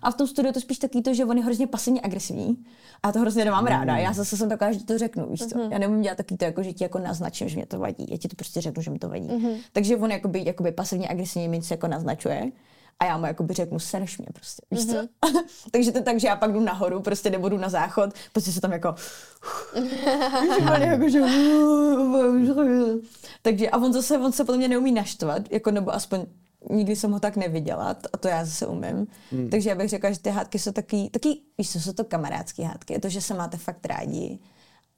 S2: A v tom studiu to spíš taky to, že on je hrozně pasivně agresivní. A já to hrozně nemám ráda. Já zase jsem taková, že to řeknu, víš co. Já nemůžu dělat taky to, jako, že ti jako naznačím, že mě to vadí. Já ti to prostě řeknu, že mi to vadí. Takže on jakoby, jakoby pasivně agresivně mi něco jako naznačuje. A já mu jakoby řeknu, sereš mě prostě, víš co? takže to tak, že já pak jdu nahoru, prostě nebo jdu na záchod, prostě se tam jako... Jako, že... Takže a on zase, on se podle mě neumí naštvat, jako nebo aspoň nikdy jsem ho tak neviděla a to já zase umím. Hmm. Takže já bych řekla, že ty hádky jsou taky, taky víš co, jsou to kamarádské hádky. Je to, že se máte fakt rádi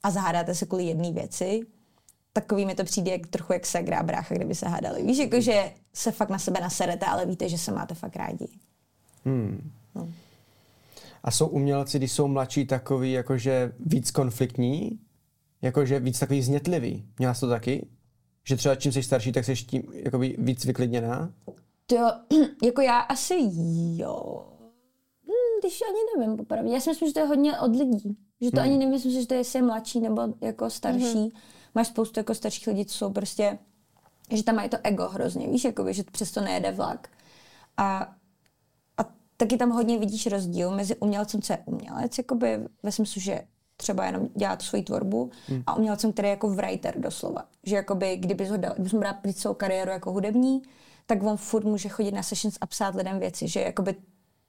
S2: a zahádáte se kvůli jedné věci takový mi to přijde jak, trochu jak segra a brácha, kdyby se hádali. Víš, jako, že se fakt na sebe naserete, ale víte, že se máte fakt rádi.
S3: Hmm. No. A jsou umělci, když jsou mladší, takový jakože víc konfliktní? Jakože víc takový znětlivý? Měla jsi to taky? Že třeba čím jsi starší, tak jsi tím jakoby víc vyklidněná?
S2: To, jako já asi jo. Hm, když ani nevím, popravdě. Já si myslím, že to je hodně od lidí. Že to hmm. ani nemyslím, že to je, jestli je mladší nebo jako starší. Mm-hmm. Máš spoustu jako starších lidí, co jsou prostě, že tam mají to ego hrozně, víš, jakoby, že přesto nejede vlak. A, a taky tam hodně vidíš rozdíl mezi umělcem, co je umělec, jakoby ve smyslu, že třeba jenom dělá tu svoji tvorbu hmm. a umělcem, který je jako writer doslova. Že jakoby, kdyby ho dal, kdyby dal svou kariéru jako hudební, tak on furt může chodit na sessions a psát lidem věci, že jakoby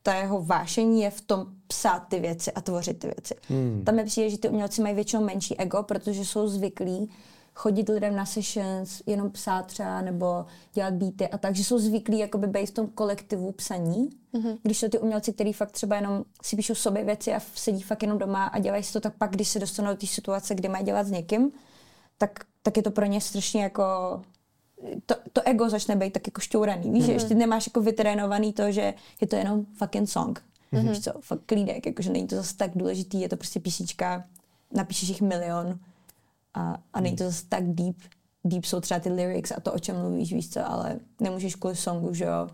S2: ta jeho vášení je v tom psát ty věci a tvořit ty věci. Hmm. Tam je přijde, že ty umělci mají většinou menší ego, protože jsou zvyklí chodit lidem na sessions, jenom psát třeba nebo dělat beaty a tak, že jsou zvyklí jakoby být v tom kolektivu psaní. Mm-hmm. Když jsou ty umělci, kteří fakt třeba jenom si píšou sobě věci a sedí fakt jenom doma a dělají si to, tak pak, když se dostanou do té situace, kdy mají dělat s někým, tak, tak je to pro ně strašně jako to, to ego začne být tak jako šťouraný. Víš, mm-hmm. že ještě nemáš jako vytrénovaný to, že je to jenom fucking song. Mm-hmm. Víš co, fakt klídek, jakože není to zase tak důležitý, je to prostě písnička, napíšeš jich milion a, a není to zase tak deep. Deep jsou třeba ty lyrics a to, o čem mluvíš, víš co, ale nemůžeš kvůli songu, že jo,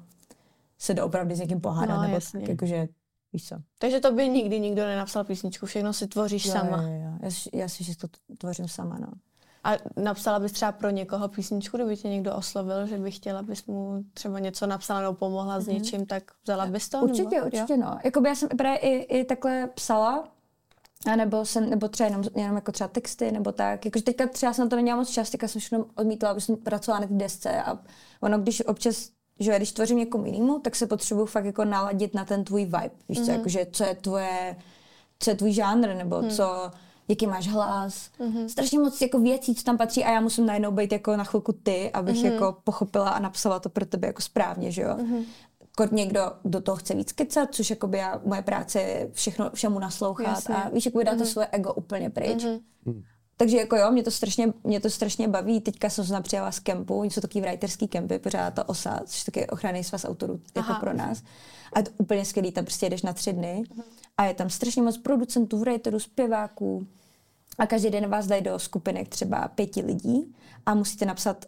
S2: se doopravdy s někým pohádat, no, nebo jasně. tak, jakože, víš co.
S1: Takže to by nikdy nikdo nenapsal písničku, všechno si tvoříš
S2: jo,
S1: sama.
S2: Jo, jo. Já, já si to tvořím sama, no.
S1: A napsala bys třeba pro někoho písničku, kdyby tě někdo oslovil, že by chtěla, bys mu třeba něco napsala nebo pomohla mm-hmm. s mhm. něčím, tak vzala bys to?
S2: Určitě, nebo, určitě, jo? no. Jakoby já jsem právě i, i takhle psala, a nebo jsem, nebo třeba jenom, jenom jako třeba texty, nebo tak. Jakože teďka třeba jsem na to neměla moc čas, teďka jsem všechno odmítla, aby jsem pracovala na té desce a ono, když občas že když tvořím někomu jinému, tak se potřebuju fakt jako naladit na ten tvůj vibe. Víš mm-hmm. co, mhm. jakože co je tvoje, co je tvůj žánr, nebo mm. co, jaký máš hlas. Mm-hmm. Strašně moc jako věcí, co tam patří a já musím najednou být jako na chvilku ty, abych mm-hmm. jako pochopila a napsala to pro tebe jako správně, že jo. Mm-hmm. Kod někdo do toho chce víc kecat, což jako by já, moje práce je všechno, všemu naslouchat Jasně. a víš, jako by dá mm-hmm. to svoje ego úplně pryč. Mm-hmm. Takže jako jo, mě to strašně, mě to strašně baví. Teďka jsem se přijela z kempu, jsou takový writerský kempy, pořád to OSA, což taky ochranný svaz autorů jako pro nás. A je to úplně skvělý, tam prostě jdeš na tři dny a je tam strašně moc producentů, writerů, zpěváků, a každý den vás dají do skupinek třeba pěti lidí a musíte napsat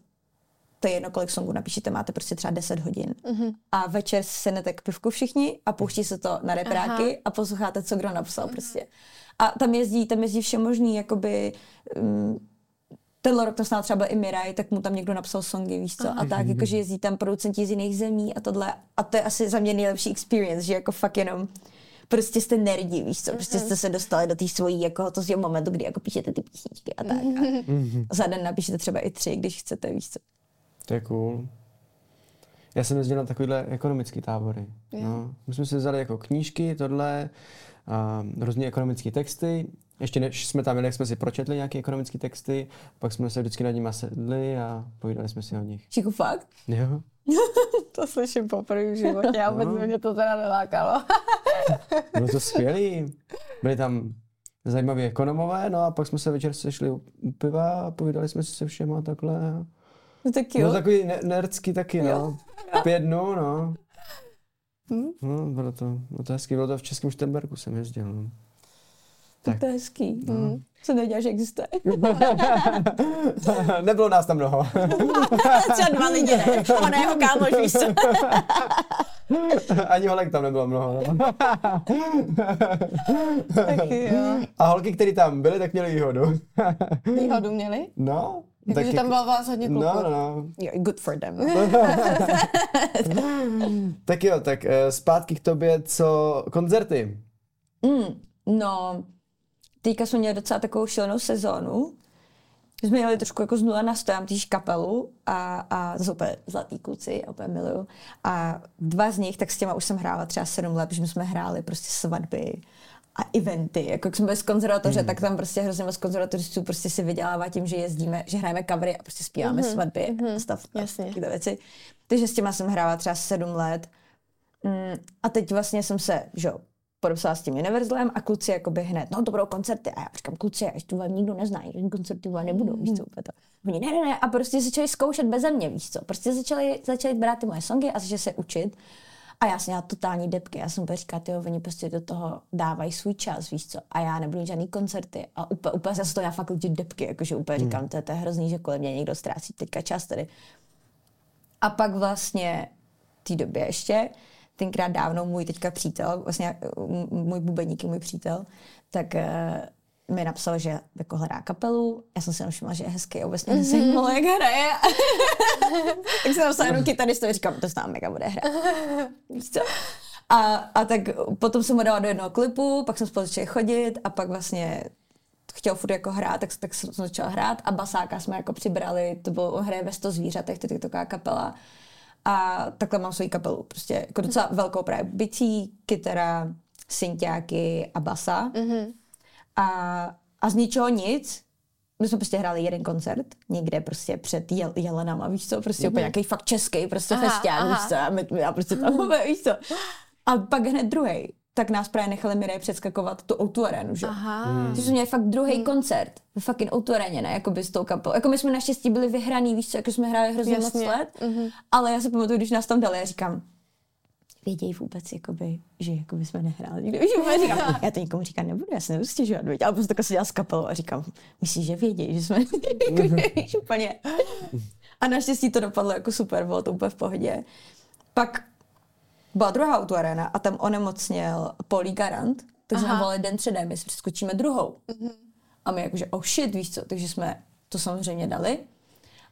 S2: to je jedno, kolik songů napíšete, máte prostě třeba 10 hodin. Mm-hmm. A večer se k pivku všichni a pouští se to na repráky Aha. a posloucháte, co kdo napsal mm-hmm. prostě. A tam jezdí, tam jezdí vše možný, jakoby um, tenhle rok to snad třeba byl i Miraj, tak mu tam někdo napsal songy, víš co, Aha. a tak, jakože jezdí tam producenti z jiných zemí a tohle. A to je asi za mě nejlepší experience, že jako fakt jenom prostě jste nerdi, víš co, prostě jste se dostali do té svojí, jako to momentu, kdy jako píšete ty písničky a tak. A za den napíšete třeba i tři, když chcete, víš co.
S3: To je cool. Já jsem jezdil na takovýhle ekonomický tábory. No. My jsme si vzali jako knížky, tohle, a různé ekonomické texty. Ještě než jsme tam jeli, jak jsme si pročetli nějaké ekonomické texty, pak jsme se vždycky nad nimi sedli a povídali jsme si o nich.
S2: Čiku fakt?
S3: Jo.
S1: to slyším poprvé v životě a vůbec no. mě to teda nelákalo.
S3: Bylo to skvělý. Byli tam zajímaví ekonomové, no a pak jsme se večer sešli u piva a povídali jsme si se všema takhle.
S2: No tak jo.
S3: No takový nerdský taky, jo. no. Pět dnů, no. Hmm? No, bylo to, bylo to hezký, bylo to v Českém Štemberku jsem jezdil, no.
S2: Tak. To je hezký. No. Mm. Co nedělá, že existuje?
S3: Nebylo nás tam mnoho.
S2: Třeba dva lidi, ne? Ona jeho kámoš, víš co?
S3: Ani holek tam nebylo mnoho. No.
S2: Taky jo.
S3: A holky, které tam byly, tak měly výhodu.
S1: výhodu měli?
S3: No.
S1: Takže tak tam bylo vás hodně kluků.
S3: No, no, no.
S2: Jo, good for them.
S3: tak jo, tak eh, zpátky k tobě, co koncerty?
S2: Mm, no, teďka jsme měli docela takovou šílenou sezónu. Jsme měli trošku jako z nula na stojám týž kapelu a, a to jsou úplně zlatý kluci, úplně miluju. A dva z nich, tak s těma už jsem hrála třeba sedm let, protože jsme hráli prostě svatby a eventy. Jako jak jsme byli z konzervatoře, mm. tak tam prostě hrozně moc konzervatoristů prostě si vydělává tím, že jezdíme, že hrajeme covery a prostě zpíváme mm-hmm. svatby mm-hmm. a stav a věci. Takže s těma jsem hrála třeba sedm let. Mm, a teď vlastně jsem se, že podepsala s tím Universalem a kluci jakoby hned, no to budou koncerty. A já říkám, kluci, až tu vám nikdo nezná, žádný koncerty vám nebudou, víš co, úplně to. Oni, ne, ne, ne, a prostě začali zkoušet beze mě, víš co. Prostě začali, začali brát ty moje songy a začali se učit. A já jsem měla totální depky. Já jsem úplně říkala, tyjo, oni prostě do toho dávají svůj čas, víš co. A já nebudu mít žádný koncerty. A úplně, úplně já se to já fakt lidi depky, jakože úplně hmm. říkám, to je, to je hrozný, že kolem mě někdo ztrácí teďka čas tady. A pak vlastně v té době ještě, tenkrát dávno můj teďka přítel, vlastně můj bubeník je můj přítel, tak uh, mi napsal, že jako hledá kapelu. Já jsem si všimla, že je hezký, obecně mm-hmm. zajímalo, jak hraje. tak jsem napsala jenom kytaristu a říkám, to se tam mega bude hrát. A, a tak potom jsem ho dala do jednoho klipu, pak jsem spolu začala chodit a pak vlastně chtěl furt jako hrát, tak, tak jsem začala hrát a basáka jsme jako přibrali, to bylo, on hraje ve 100 zvířatech, to je taková kapela. A takhle mám svoji kapelu, prostě jako docela velkou právě bicí, kytara, synťáky a basa. Mm-hmm. A, a z ničeho nic, my jsme prostě hráli jeden koncert, někde prostě před jel, Jelenama, víš co, prostě mm-hmm. úplně nějaký fakt český prostě festiák, víš co, a my, já prostě tam, mm-hmm. víš co. A pak hned druhý tak nás právě nechali Mirej předskakovat tu Outu arenu, že? Aha. Hmm. jsme měli fakt druhý hmm. koncert ve fucking Outu areně, ne? Jakoby s tou kapelou. Jako my jsme naštěstí byli vyhraný, víš co, jako jsme hráli hrozně moc let, mm-hmm. ale já se pamatuju, když nás tam dali, já říkám, vědějí vůbec, jakoby, že jakoby jsme nehráli. Víš, říkám, já to nikomu říkat nebudu, já se nebudu stěžovat, ale prostě takhle se dělal s kapelou a říkám, myslíš, že vědějí, že jsme jako, úplně. A naštěstí to dopadlo jako super, bylo to úplně v pohodě. Pak byla druhá autoarena a tam onemocněl Polí Garant, takže jsme volali den předem, my si přeskočíme druhou. Mm-hmm. A my jakože, oh shit, víš co, takže jsme to samozřejmě dali.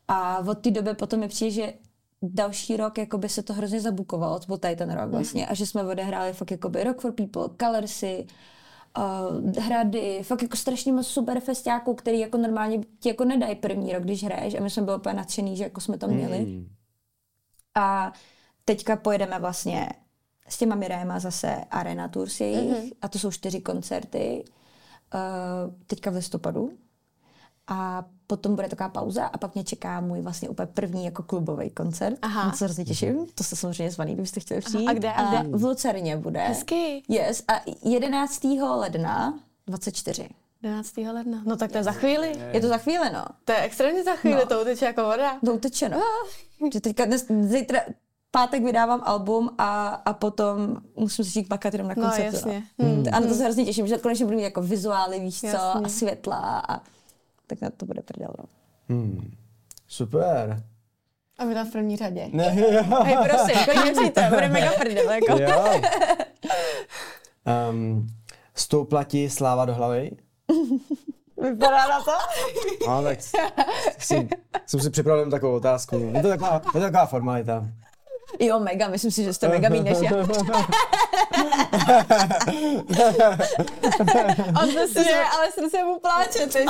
S2: A od té doby potom mi přijde, že další rok jakoby se to hrozně zabukovalo, to byl tady ten rok mhm. vlastně, mm. a že jsme odehráli fakt jakoby Rock for People, Colorsy, uh, hrady, fakt jako strašně moc super festiáků, který jako normálně ti jako nedají první rok, když hraješ a my jsme byli úplně nadšený, že jako jsme to měli. Mm. A teďka pojedeme vlastně s těma Mirajema zase Arena Tours jejich mm-hmm. a to jsou čtyři koncerty uh, teďka v listopadu a potom bude taková pauza a pak mě čeká můj vlastně úplně první jako klubový koncert. Aha. Na co se hrozně těším. To jste samozřejmě zvaný, kdybyste chtěli přijít.
S1: Aha, a kde? A
S2: kde? v Lucerně bude.
S1: Hezky.
S2: Yes. A 11. ledna 24.
S1: 11. ledna. No tak to je za chvíli.
S2: Je to za chvíli, no.
S1: To je extrémně za chvíli, no. to uteče jako voda.
S2: To uteče, no. Že teďka dnes, zítra, pátek vydávám album a, a potom musím se jít bakat jenom na koncertu. No,
S1: jasně.
S2: No. Hmm. A na to se hrozně těším, že konečně budu mít jako vizuály, víš jasně. co, a světla a tak na to bude prdel, no.
S3: Hmm. Super.
S1: A my tam v první řadě.
S3: Ne,
S1: Hej, prosím, klidně přijďte, bude mega prdel, jako. Jo.
S3: Um, stoupla ti sláva do hlavy?
S1: Vypadá na to?
S3: No, tak si, jsem si připravil takovou otázku. Je to taková, je to taková formalita.
S2: Jo, mega, myslím si, že jste mega mý než já.
S1: On to směje, ale srdce mu pláče teď.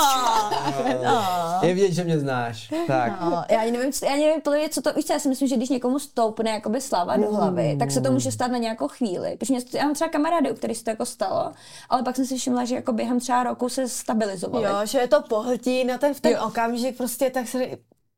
S3: Je vidět, že mě znáš. Tak.
S2: No, já nevím, já nevím, plně, co to, víš já si myslím, že když někomu stoupne jakoby sláva do hlavy, tak se to může stát na nějakou chvíli. Protože mě, já mám třeba kamarády, u kterých se to jako stalo, ale pak jsem si všimla, že jako během třeba roku se stabilizovali.
S1: Jo, že je to pohltí na ten v ten jo. okamžik, prostě tak se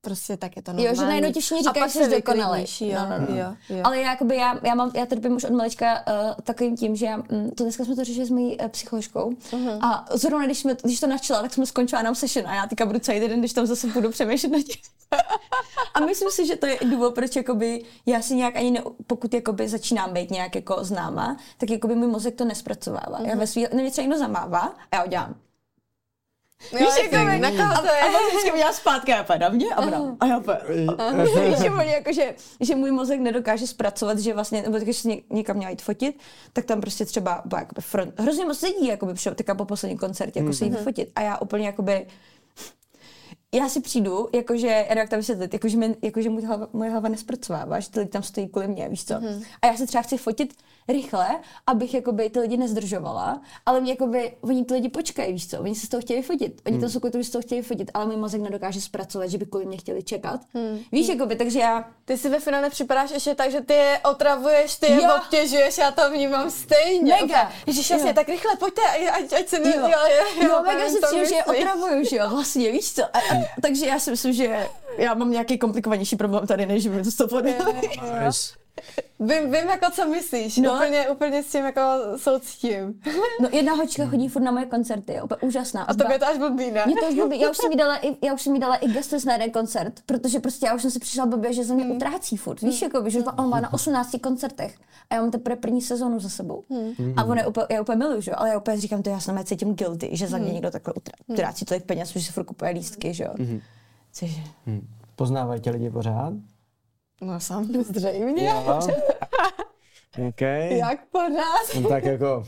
S1: prostě tak je to normální.
S2: Jo, že najednou ti všichni říkají, že jsi dokonalý.
S1: Jo, no, no, no. Jo, jo.
S2: Ale já, jakoby, já, já, mám, já trpím už od malička uh, takovým tím, že já, mm, to dneska jsme to řešili s mojí uh, psycholožkou uh-huh. a zrovna když, jsme, když to načala, tak jsme skončila nám session a já teďka budu celý den, když tam zase budu přemýšlet nad tím. a myslím si, že to je důvod, proč jakoby, já si nějak ani ne, pokud jakoby začínám být nějak jako známa, tak jakoby můj mozek to nespracovává. Uh-huh. Já ve svý, mě třeba někdo zamává a já udělám.
S1: Víš, jako mi, na koho to je?
S2: A, a vždycky udělá zpátky a na mě a ona. A já Víš, že, jako, že, že můj mozek nedokáže zpracovat, že vlastně, nebo když se někam měla jít fotit, tak tam prostě třeba byla jakoby front, hrozně moc lidí, jakoby přišel teďka po posledním koncertě, jako mm. se jít fotit. A já úplně jakoby, já si přijdu, jakože, já jak to vysvětlit, jakože, mě, jakože můj hlava, moje hlava nespracovává, že ty lidi tam stojí kvůli mě, víš co. Mm. A já se třeba chci fotit rychle, abych jakoby ty lidi nezdržovala, ale mě jakoby, oni ty lidi počkají, víš co, oni se z toho chtějí fotit, oni hmm. to jsou že z toho chtějí fotit, ale můj mozek nedokáže zpracovat, že by kvůli mě chtěli čekat. Hmm. Víš, hmm. jakoby, takže já...
S1: Ty si ve finále připadáš ještě tak, že ty je otravuješ, ty je jo. obtěžuješ, já to vnímám stejně.
S2: Mega.
S1: Ježiš, jasně, tak rychle, pojďte, ať, ať se ne... Jo,
S2: jo, jo, jo mega si přijde, že je otravuju, že jo, vlastně, víš co. A, a, takže já si myslím, že já mám nějaký komplikovanější problém tady, než mi to stopuje.
S1: Vím, vím jako co myslíš,
S2: No.
S1: úplně, úplně s tím jako soucítím.
S2: No jedna hočka chodí furt na moje koncerty, je úplně úžasná.
S1: A to je to až blbý, ne?
S2: Mě to už blbý. Já už jsem jí dala i, já už jsem jí dala i gestos na jeden koncert, protože prostě já už jsem si přišla blbě, že ze mě utrácí furt. Víš, jako, že on má na 18 koncertech a já mám teprve první sezónu za sebou. A on je úplně, já úplně miluju, že? ale já úplně říkám, to já se cítím guilty, že za mě někdo takhle utrá- utrácí tolik peněz, že si furt kupuje lístky, že jo. Cože?
S3: Hm. Poznávají tě lidi pořád?
S1: No samozřejmě.
S3: Jo. OK.
S1: Jak pořád?
S3: No, tak jako,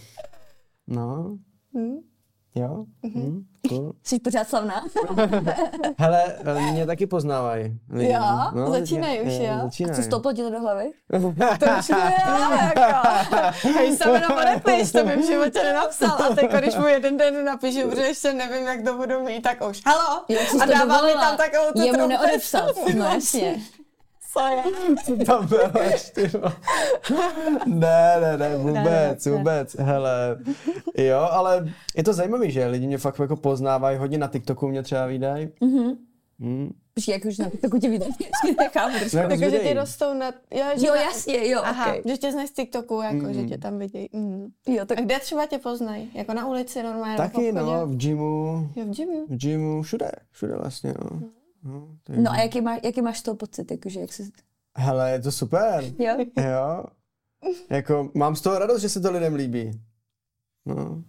S3: no,
S1: Hm?
S3: jo, hm, cool.
S2: Jsi pořád slavná?
S3: Hele, mě taky poznávají lidi. No,
S1: Jo? Začínají už, jo?
S2: A
S3: Začínají.
S2: co stouplo ti to do hlavy?
S1: To už ne, jako. Hej, se jenom nepiš, to mi v životě nenapsal. A teď, když mu jeden den napíšu, protože ještě nevím, jak to budu mít, tak už. Halo?
S2: Jak
S1: A dává mi tam takovou tu
S2: Jemu neodepsat. No jasně.
S1: Co je?
S3: Co tam bereš, ty vole? Ne, ne, ne, vůbec,
S2: ne, ne.
S3: vůbec, hele. Jo, ale je to zajímavé, že lidi mě fakt jako poznávají, hodně na TikToku mě třeba vydají.
S2: Mhm.
S3: Mm.
S2: Počkej, jak už na TikToku tě vidět, nechápu trošku.
S3: No, jako
S1: ti
S3: videí.
S1: rostou na... Jo, že
S2: Jo,
S1: na-
S2: jasně, jo,
S1: Aha,
S2: okej.
S1: že tě znají z TikToku, jako,
S3: Mm.
S1: že tě tam vidějí. Mm.
S2: Jo, tak
S1: A kde třeba tě poznají? Jako na ulici normálně?
S3: Taky, no, v gymu,
S1: Jo, v gymu.
S3: v gymu, všude, všude vlastně, no. No takže-
S2: No a jaký, má, jaký máš z toho pocit, jakože jak jsi...
S3: Hele, je to super.
S2: Jo?
S3: Jo. Jako, mám z toho radost, že se to lidem líbí. No.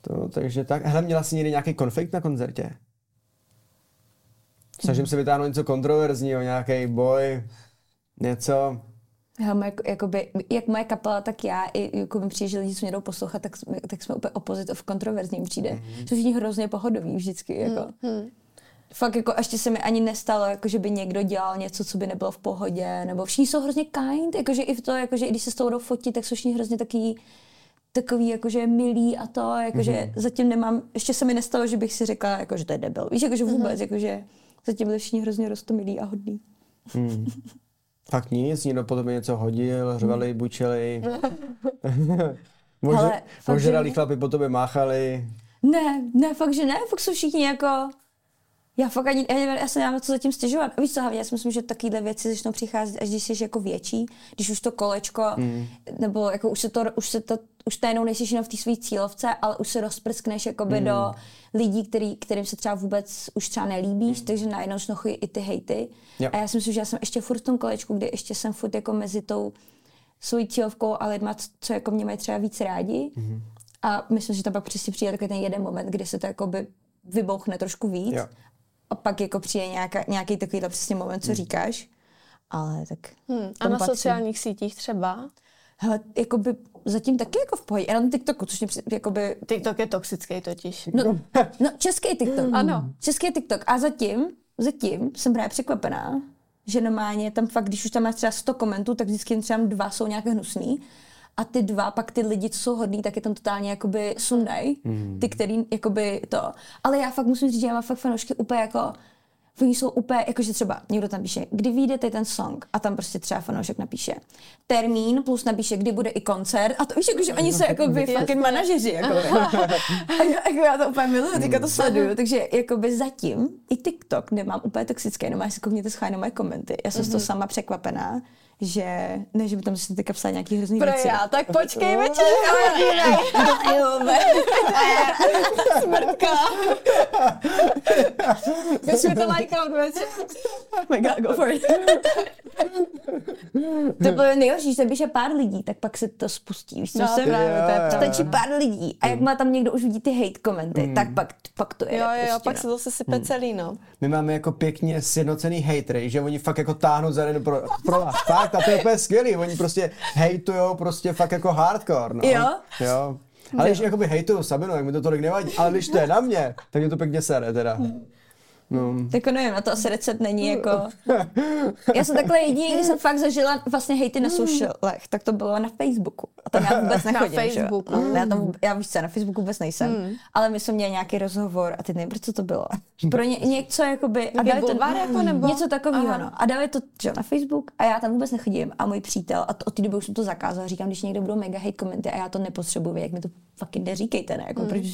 S3: To, takže tak. Hele, měla jsi někdy nějaký konflikt na koncertě? Snažím se vytáhnout něco kontroverzního, nějaký boj, něco.
S2: Hele, moje, jakoby, jak moje kapela, tak já, i jako mi přijde, že lidi, co mě jdou poslouchat, tak, jsme- tak jsme úplně opposite of kontroverzním přijde. Mm-hmm. Jsou všichni hrozně pohodoví vždycky, jako.
S1: Hmm.
S2: Fakt jako ještě se mi ani nestalo, jako že by někdo dělal něco, co by nebylo v pohodě, nebo všichni jsou hrozně kind, jakože i v to, jakože i když se s tou jdou fotit, tak jsou všichni hrozně takový, takový jakože milí a to, jakože mm-hmm. zatím nemám, ještě se mi nestalo, že bych si řekla, jako, že to je debil. Víš, jakože vůbec, mm-hmm. jakože zatím byli všichni hrozně rostomilí a hodní.
S3: Hmm. Fakt nic, někdo po tobě něco hodil, řvali, bučeli. Može,
S2: Hele, fakt, že
S3: Ožralí
S2: ne.
S3: chlapi po tobě máchali.
S2: Ne, ne, fakt, že ne, fakt jsou všichni jako... Já fakt ani, já, nevím, já se nemám co zatím stěžovat. A víš co, hlavně, já si myslím, že takovéhle věci začnou přicházet, až když jsi jako větší, když už to kolečko, mm. nebo jako už se to, už se to, už najednou nejsi jenom v té své cílovce, ale už se rozprskneš jakoby mm. do lidí, který, kterým se třeba vůbec už třeba nelíbíš, mm. takže najednou chodit i ty hejty.
S3: Jo.
S2: A já si myslím, že já jsem ještě furt v tom kolečku, kdy ještě jsem furt jako mezi tou svojí cílovkou a lidma, co- jako mě mají třeba víc rádi. Mm-hmm. A myslím, že tam pak přesně přijde takový ten jeden moment, kdy se to jakoby vybouchne trošku víc.
S3: Jo.
S2: A pak jako přijde nějaká, nějaký takovýhle přesně moment, co říkáš. Ale tak
S1: Hmm. A na
S2: patří.
S1: sociálních sítích třeba?
S2: Hele, jakoby zatím taky jako v pohodě. Jenom TikToku, což mě jakoby...
S1: TikTok je toxický totiž.
S2: No, no český TikTok.
S1: Ano.
S2: Český TikTok. A zatím, zatím jsem právě překvapená, že normálně tam fakt, když už tam máš třeba 100 komentů, tak vždycky třeba dva jsou nějaké hnusný. A ty dva, pak ty lidi, co jsou hodní, tak je tam totálně jakoby sundaj. Mm. Ty, který jakoby to. Ale já fakt musím říct, že já mám fakt fanoušky úplně jako Oni jsou úplně, jakože třeba někdo tam píše, kdy vyjde ten song a tam prostě třeba fanoušek napíše termín plus napíše, kdy bude i koncert a to víš, jakože oni jsou jako by fucking manažeři, jako a já, jako já to úplně miluju, teďka to sleduju, takže jakoby zatím i TikTok nemám úplně toxické, jenom si koukněte schválně moje komenty. Já jsem z toho sama překvapená, že ne, že by tam se teďka psala nějaký hrozný
S1: Pro
S2: věci.
S1: já, tak počkej, večer,
S2: Jo,
S1: smrtka. Běž mi to lajkout večer.
S2: Oh my god, go for it. to bylo nejhorší, že píše pár lidí, tak pak se to spustí. Víš, co
S1: No,
S2: jsem?
S1: právě, to je
S3: Jo, jo,
S1: pravda.
S2: Stačí pár lidí. A jak má tam někdo už vidí ty hate komenty, tak pak, pak to je.
S1: Jo, jo, jo,
S2: prostě,
S1: pak
S2: no.
S1: se to se sype celý, no.
S3: My máme jako pěkně sjednocený hejtry, že oni fakt jako táhnou za jeden pro, pro vás. Fakt, a to je úplně skvělý. Oni prostě hejtujou prostě fakt jako hardcore, no.
S2: Jo?
S3: Jo. Ale když jakoby hejtuju Sabinu, jak mi to tolik nevadí, ale když to je na mě, tak mě to pěkně sere teda. No.
S2: Tak nevím, na to asi recept není jako... Já jsem takhle jediný, když jsem fakt zažila vlastně hejty na socialech, tak to bylo na Facebooku. A tam já vůbec
S1: Na
S2: nechodím, že jo.
S1: Facebooku.
S2: No, Já, tam, já víš co, na Facebooku vůbec nejsem. Ale my jsme měli nějaký rozhovor a teď nevím, proč co to bylo. Pro ně, něco jakoby... A dali to,
S1: jako, nebo?
S2: Něco takového, no. A dali to že, na Facebook a já tam vůbec nechodím. A můj přítel, a to, od té doby už jsem to zakázala, říkám, když někdo budou mega hate komenty a já to nepotřebuji, jak mi to fucking neříkejte, ne? Jako, proč,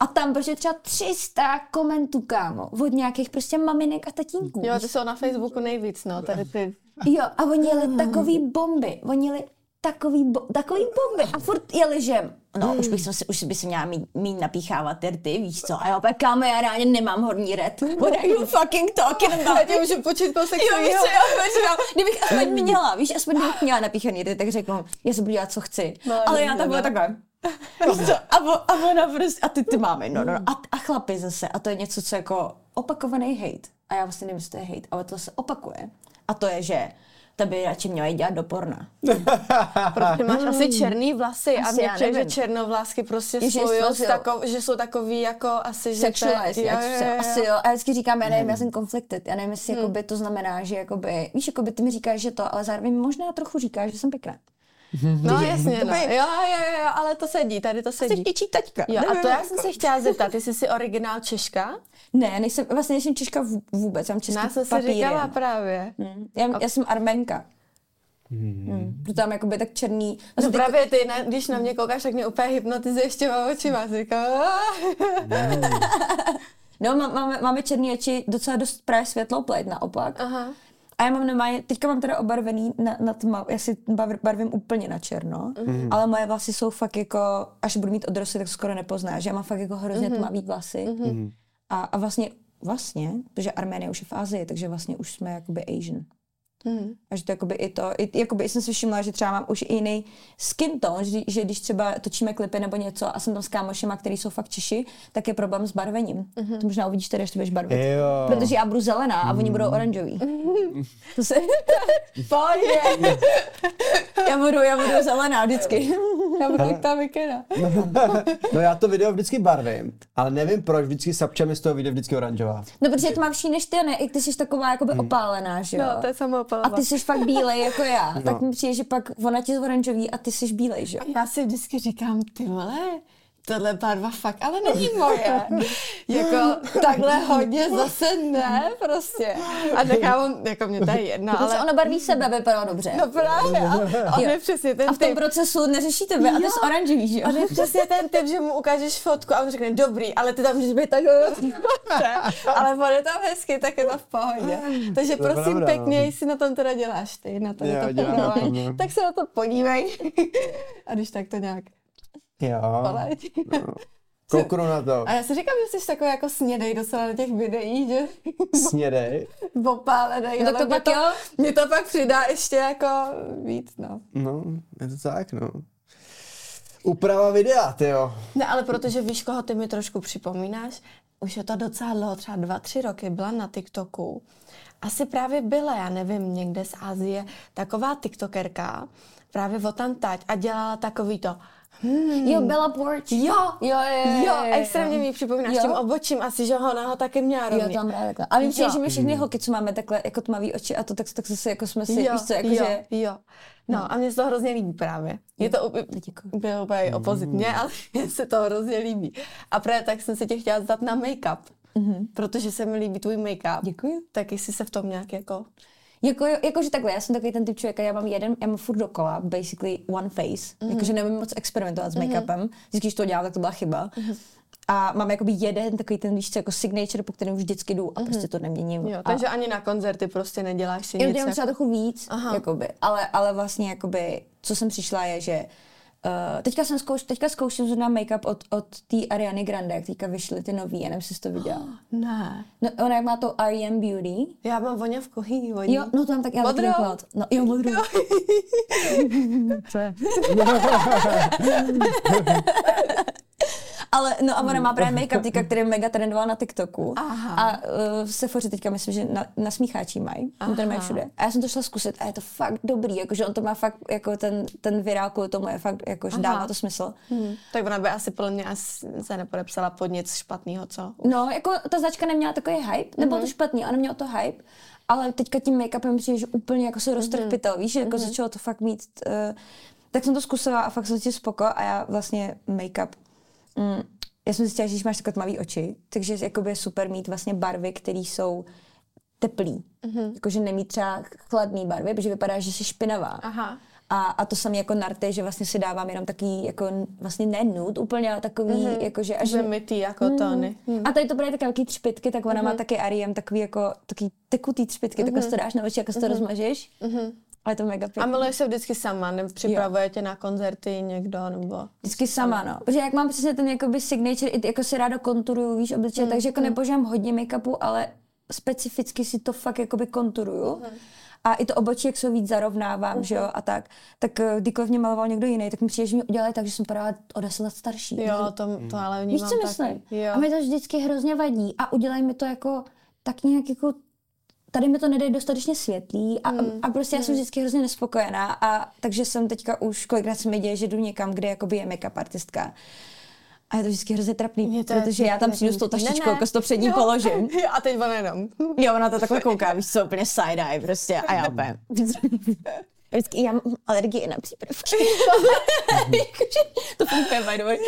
S2: A tam prostě třeba 300 komentů, kámo, od nějakých prostě maminek a tatínků.
S1: Jo, ty jsou na Facebooku nejvíc, no, tady ty.
S2: Jo, a oni jeli takový bomby, oni jeli takový, bo- takový bomby a furt jeli, že no, už bych se, už by se měla mít, mít napíchávat ty rty, víš co, a jo, pak kámo, já reálně nemám horní red. What are you fucking talking about?
S1: Já tě můžu počít kousek
S2: Jo, víš co, já říkám, kdybych aspoň měla, víš, aspoň kdybych měla napíchaný rty, tak řeknu, já se budu dělat, co chci.
S1: No,
S2: Ale já tam byla
S1: no.
S2: takhle. Co, a, o, a ona prostě, a ty, ty máme, no, no, a, a chlapi zase, a to je něco, co jako opakovaný hate. A já vlastně nevím, jestli to je hate, ale to se opakuje. A to je, že to by radši měla jít dělat do porna.
S1: Protože máš asi černý vlasy a
S2: Asi,
S1: mě
S2: já
S1: přijde, že černovlásky prostě
S2: Že
S1: spojují,
S2: jsou-
S1: takov, že jsou takový jako asi, že to je-
S2: Sexualized,
S1: jo, jo, jo, jo.
S2: asi jo. A já vždycky říkám, já nevím, já jsem conflicted, já nevím, jestli jakoby to znamená, že jakoby, víš, jakoby ty mi říkáš, že to, ale zároveň možná trochu říkáš, že jsem pěkná.
S1: No jasně, no. Jo, jo, jo, jo, ale to sedí, tady to sedí.
S2: něčí taťka.
S1: Jo, a to já jsem se chtěla zeptat, ty jsi si originál Češka?
S2: Ne, nejsem, vlastně nejsem Češka vů- vůbec, jsem český
S1: Já jsem si říkala právě.
S2: Hm. Já, já jsem Arménka. Hmm. Protože tam jakoby tak černý.
S1: No
S2: Vlastně ty-
S1: právě ty, ne, když na mě koukáš, tak mě úplně hypnotizuješ těma očima. Jsi říkám, "Ah."
S2: No, má- máme, máme černý oči, docela dost právě světlou pleť naopak.
S1: Aha.
S2: A já mám normálně, teďka mám teda obarvený na, na tma, já si barvím úplně na černo, mm. ale moje vlasy jsou fakt jako, až budu mít odrosty, tak skoro nepoznáš, že já mám fakt jako hrozně mm. tmavý vlasy. Mm. A, a vlastně, vlastně, protože Arménie už je v Ázii, takže vlastně už jsme jakoby Asian.
S1: Mhm.
S2: A že to jakoby i to, i, jakoby jsem si všimla, že třeba mám už i jiný skin tone, že, že když třeba točíme klipy nebo něco a jsem tam s kámošema, který jsou fakt Češi, tak je problém s barvením.
S1: Mhm.
S2: To možná uvidíš tady, až to budeš barvit.
S3: Jo.
S2: Protože já budu zelená a oni budou oranžoví. To se...
S1: Pojď,
S2: já, budu, já budu zelená vždycky.
S1: já budu jak ta mikina.
S3: No já to video vždycky barvím, ale nevím proč, vždycky sapča mi z toho vyjde vždycky oranžová.
S2: No, protože to máš než ty, a ne? I ty jsi taková jakoby opálená, že jo?
S1: No, to je
S2: a
S1: samoopalava.
S2: ty jsi fakt bílej jako já. No. Tak mi přijde, že pak ona ti z oranžový a ty jsi bílej, že jo?
S1: Já si vždycky říkám, ty vole, tohle barva fakt, ale není moje. jako takhle hodně zase ne, prostě. A nechávám, jako mě to je jedno,
S2: Ale... ona barví sebe, vypadá dobře.
S1: No právě, a on je přesně ten
S2: a v tom
S1: typ.
S2: procesu neřeší tebe a ty
S1: Jo.
S2: jsi oranžový, že jo?
S1: On je přesně ten typ, že mu ukážeš fotku a on řekne, dobrý, ale ty tam můžeš být takhle. ale on je tam hezky, tak je to v pohodě. Takže
S3: To
S1: prosím
S3: pravda,
S1: pěkně,
S3: no.
S1: jestli na tom teda děláš ty, na to,
S3: Jo,
S1: to
S3: dělám no.
S1: tak se na to podívej. a když tak to nějak
S3: Jo.
S1: poleď.
S3: Kouknu na to.
S1: A já si říkám, že jsi takový jako snědej docela na těch videích, že
S3: Snědej.
S1: opálenej,
S2: No tak
S1: ale
S2: to
S1: mě
S2: pak
S1: to,
S2: jo.
S1: mě to pak přidá ještě jako víc, no.
S3: No, je to tak, no. Úprava videa, ty jo.
S1: Ne, ale protože víš, koho ty mi trošku připomínáš, už je to docela dlouho, třeba dva, tři roky, byla na TikToku. Asi právě byla, já nevím, někde z Asie, taková TikTokerka, právě o tam tať a dělala takový to, hmm,
S2: Jo, Bella Porch.
S1: jo,
S2: Jo, jo, jo,
S1: jo, extrémně mi připomínáš
S2: Jo.
S1: tím obočím asi, že ona ho taky měla
S2: Jo,
S1: rovně.
S2: tam právě takhle. A vím,
S1: Jo.
S2: že my všechny holky, co máme takhle jako tmavý oči a to, tak, tak zase jako jsme si,
S1: jo,
S2: víš co, jako
S1: jo,
S2: že...
S1: jo. No a mně se to hrozně líbí právě. Je to úplně- úplně opozitně, ale mně se to hrozně líbí. A právě tak jsem se tě chtěla zdat na make-up. Protože se mi líbí tvůj make-up.
S2: Děkuji.
S1: Tak jestli se v tom nějak jako...
S2: Jako, jakože takhle, já jsem takový ten typ člověka, já mám jeden, já mám furt dokola, basically one face, mm-hmm. jakože nevím moc experimentovat s make-upem, vždycky, když to dělám, tak to byla chyba. Mm-hmm. A mám jakoby jeden takový ten, víš co, jako signature, po kterém vždycky jdu a prostě to neměním.
S1: Jo,
S2: a,
S1: takže ani na koncerty prostě neděláš si
S2: já
S1: nic.
S2: dělám
S1: jako-
S2: třeba trochu víc,
S1: Aha.
S2: jakoby, ale, ale vlastně jakoby, co jsem přišla je, že Uh, teďka, jsem zkouš, teďka zkouším zrovna make-up od, od té Ariany Grande, jak teďka vyšly ty nový, já nevím, jestli jsi to viděla.
S1: Ne.
S2: No, ona jak má to R.E.M. Beauty,
S1: Já mám voňavku, hý, voní.
S2: Jo, no tam tak já taky
S1: Modrou?
S2: mám plát. No, jo, modrou. Co je? Ale no a ona má právě make-up týka, který mega trendoval na TikToku.
S1: Aha.
S2: A uh, Sephoře teďka myslím, že na, na smícháčí mají. On to mají všude. A já jsem to šla zkusit a je to fakt dobrý, jakože on to má fakt, jako ten, ten virál kvůli tomu je fakt, jakože dává to smysl.
S1: Hm. Tak ona by asi podle mě asi se nepodepsala pod nic špatného, co?
S2: No, jako ta značka neměla takový hype, nebylo
S1: Mhm.
S2: to špatný, ale nemělo to hype, ale teďka tím make-upem přijde, že úplně jako se
S1: Mhm.
S2: roztrh pytel, víš, že jako začalo to fakt mít, uh, tak jsem to zkusila a fakt jsem si spoko a já vlastně make-up, mm, já jsem zjistila, že když máš takové tmavý oči, takže jakoby je super mít vlastně barvy, které jsou teplý.
S1: Mhm.
S2: Mm-hmm. Jakože nemít třeba chladný barvy, protože vypadá, že jsi špinavá.
S1: Aha.
S2: A, a to samé jako narty, že vlastně si dávám jenom takový, jako vlastně ne nud úplně, ale takový, mm-hmm. jako že až...
S1: Zemitý jako mm. tóny.
S2: Mm. A tady to byly takové třpitky, tak ona mm-hmm. má taky Ariem takový jako, takový tekutý třpitky, mm-hmm. tak si to dáš na oči, jako si to mm-hmm. rozmažeš. Mm-hmm. Ale je to mega pěkný.
S1: A miluješ se vždycky sama, nebo připravujete na koncerty někdo, nebo...
S2: Vždycky sama, no. Protože jak mám přesně ten jakoby signature, i jako si ráda konturuju, víš, obličeje, mm. takže jako mm. nepožívám hodně make-upu, ale specificky si to fakt jakoby konturuju. Mm. A i to obočí, jak se víc zarovnávám, uh-huh. že jo, mhm. a tak. Tak eh, kdykoliv mě maloval někdo jiný, tak mi přijde, že mi udělali tak, že jsem padala o deset let starší.
S1: Jo, to, to ale vnímám
S2: Víš, co myslím? A mi to vždycky hrozně vadí a udělají mi to jako tak nějak jako tady mi to nedej dostatečně světlý a, hmm. a prostě já jsem hmm. vždycky hrozně nespokojená a takže jsem teďka už kolikrát se mi děje, že jdu někam, kde jakoby je make-up artistka. A je to vždycky hrozně trapný, to protože já tam přijdu s tou taštičkou, jako to před ní položím.
S1: A teď ona jenom.
S2: Jo, ona to takhle kouká, víš co, úplně side-eye prostě a já úplně. Vždycky já mám alergii na přípravky. to funguje, by the way.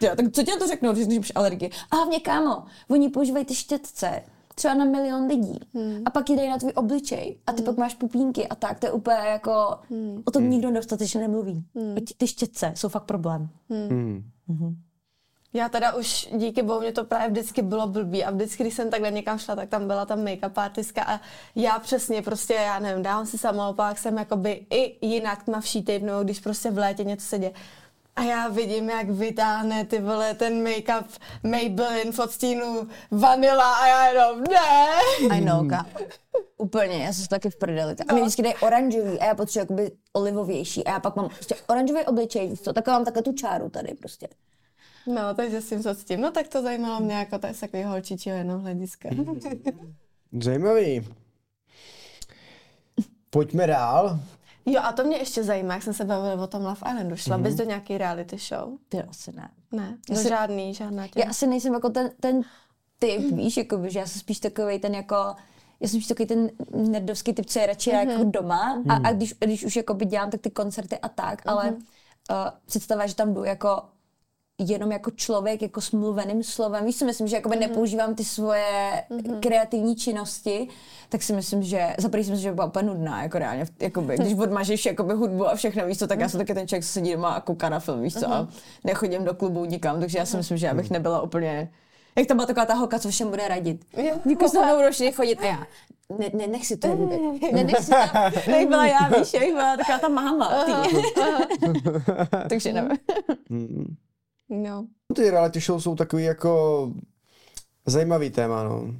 S2: Jo, tak co ti na to řeknu, když máš alergii? A hlavně, kámo, oni používají ty štětce třeba na milion lidí. Hmm. A pak jde na tvůj obličej a ty hmm. pak máš pupínky a tak. To je úplně jako, hmm. o tom hmm. nikdo dostatečně nemluví. Hmm. Ty štětce jsou fakt problém. Hmm. Hmm.
S1: Hmm. Já teda už díky bohu mě to právě vždycky bylo blbý a vždycky, když jsem takhle někam šla, tak tam byla ta make-up artistka a já přesně prostě, já nevím, dávám si samopak, jsem jakoby i jinak tmavší typ, nebo když prostě v létě něco se děje. A já vidím, jak vytáhne ty vole ten make-up Maybelline v odstínu vanila a já jenom ne.
S2: I know, ka. Úplně, já jsem taky v prdeli. A mě vždycky dají oranžový a já potřebuji jakoby olivovější a já pak mám prostě oranžový obličej, co, tak mám takhle tu čáru tady prostě.
S1: No, takže s tím co s tím. No tak to zajímalo mě jako to je takový holčičího jenom hlediska.
S3: Zajímavý. Pojďme dál.
S1: Jo, a to mě ještě zajímá, jak jsem se bavila o tom Love Islandu. Šla mm-hmm. bys do nějaký reality show?
S2: Ty asi ne.
S1: Ne, do jsi... žádný, žádná tě.
S2: Já asi nejsem jako ten, ten typ, mm. víš, jako, že já jsem spíš takový ten jako, já jsem spíš takový ten nerdovský typ, co je radši mm-hmm. jako doma a, a když, když už jako by dělám tak ty koncerty a tak, mm-hmm. ale uh, představa, že tam jdu jako jenom jako člověk, jako s mluveným slovem. Víš, si myslím, že jakoby mm-hmm. nepoužívám ty svoje mm-hmm. kreativní činnosti, tak si myslím, že za první si myslím, že byla úplně nudná, jako reálně, jakoby, když odmažeš jakoby hudbu a všechno, víš co, tak mm-hmm. já jsem taky ten člověk, co sedí doma a kouká na film, víš co, mm-hmm. a nechodím do klubu nikam, takže já si myslím, že já bych nebyla úplně jak tam byla taková ta holka, co všem bude radit. Jako se mnou ročně chodit a já. Ne, ne, nech si to líbit. Ne, nech si tam, jak byla já, víš, jak byla taková ta máma. Takže nevím.
S3: No. Ty reality show jsou takový jako zajímavý téma, no.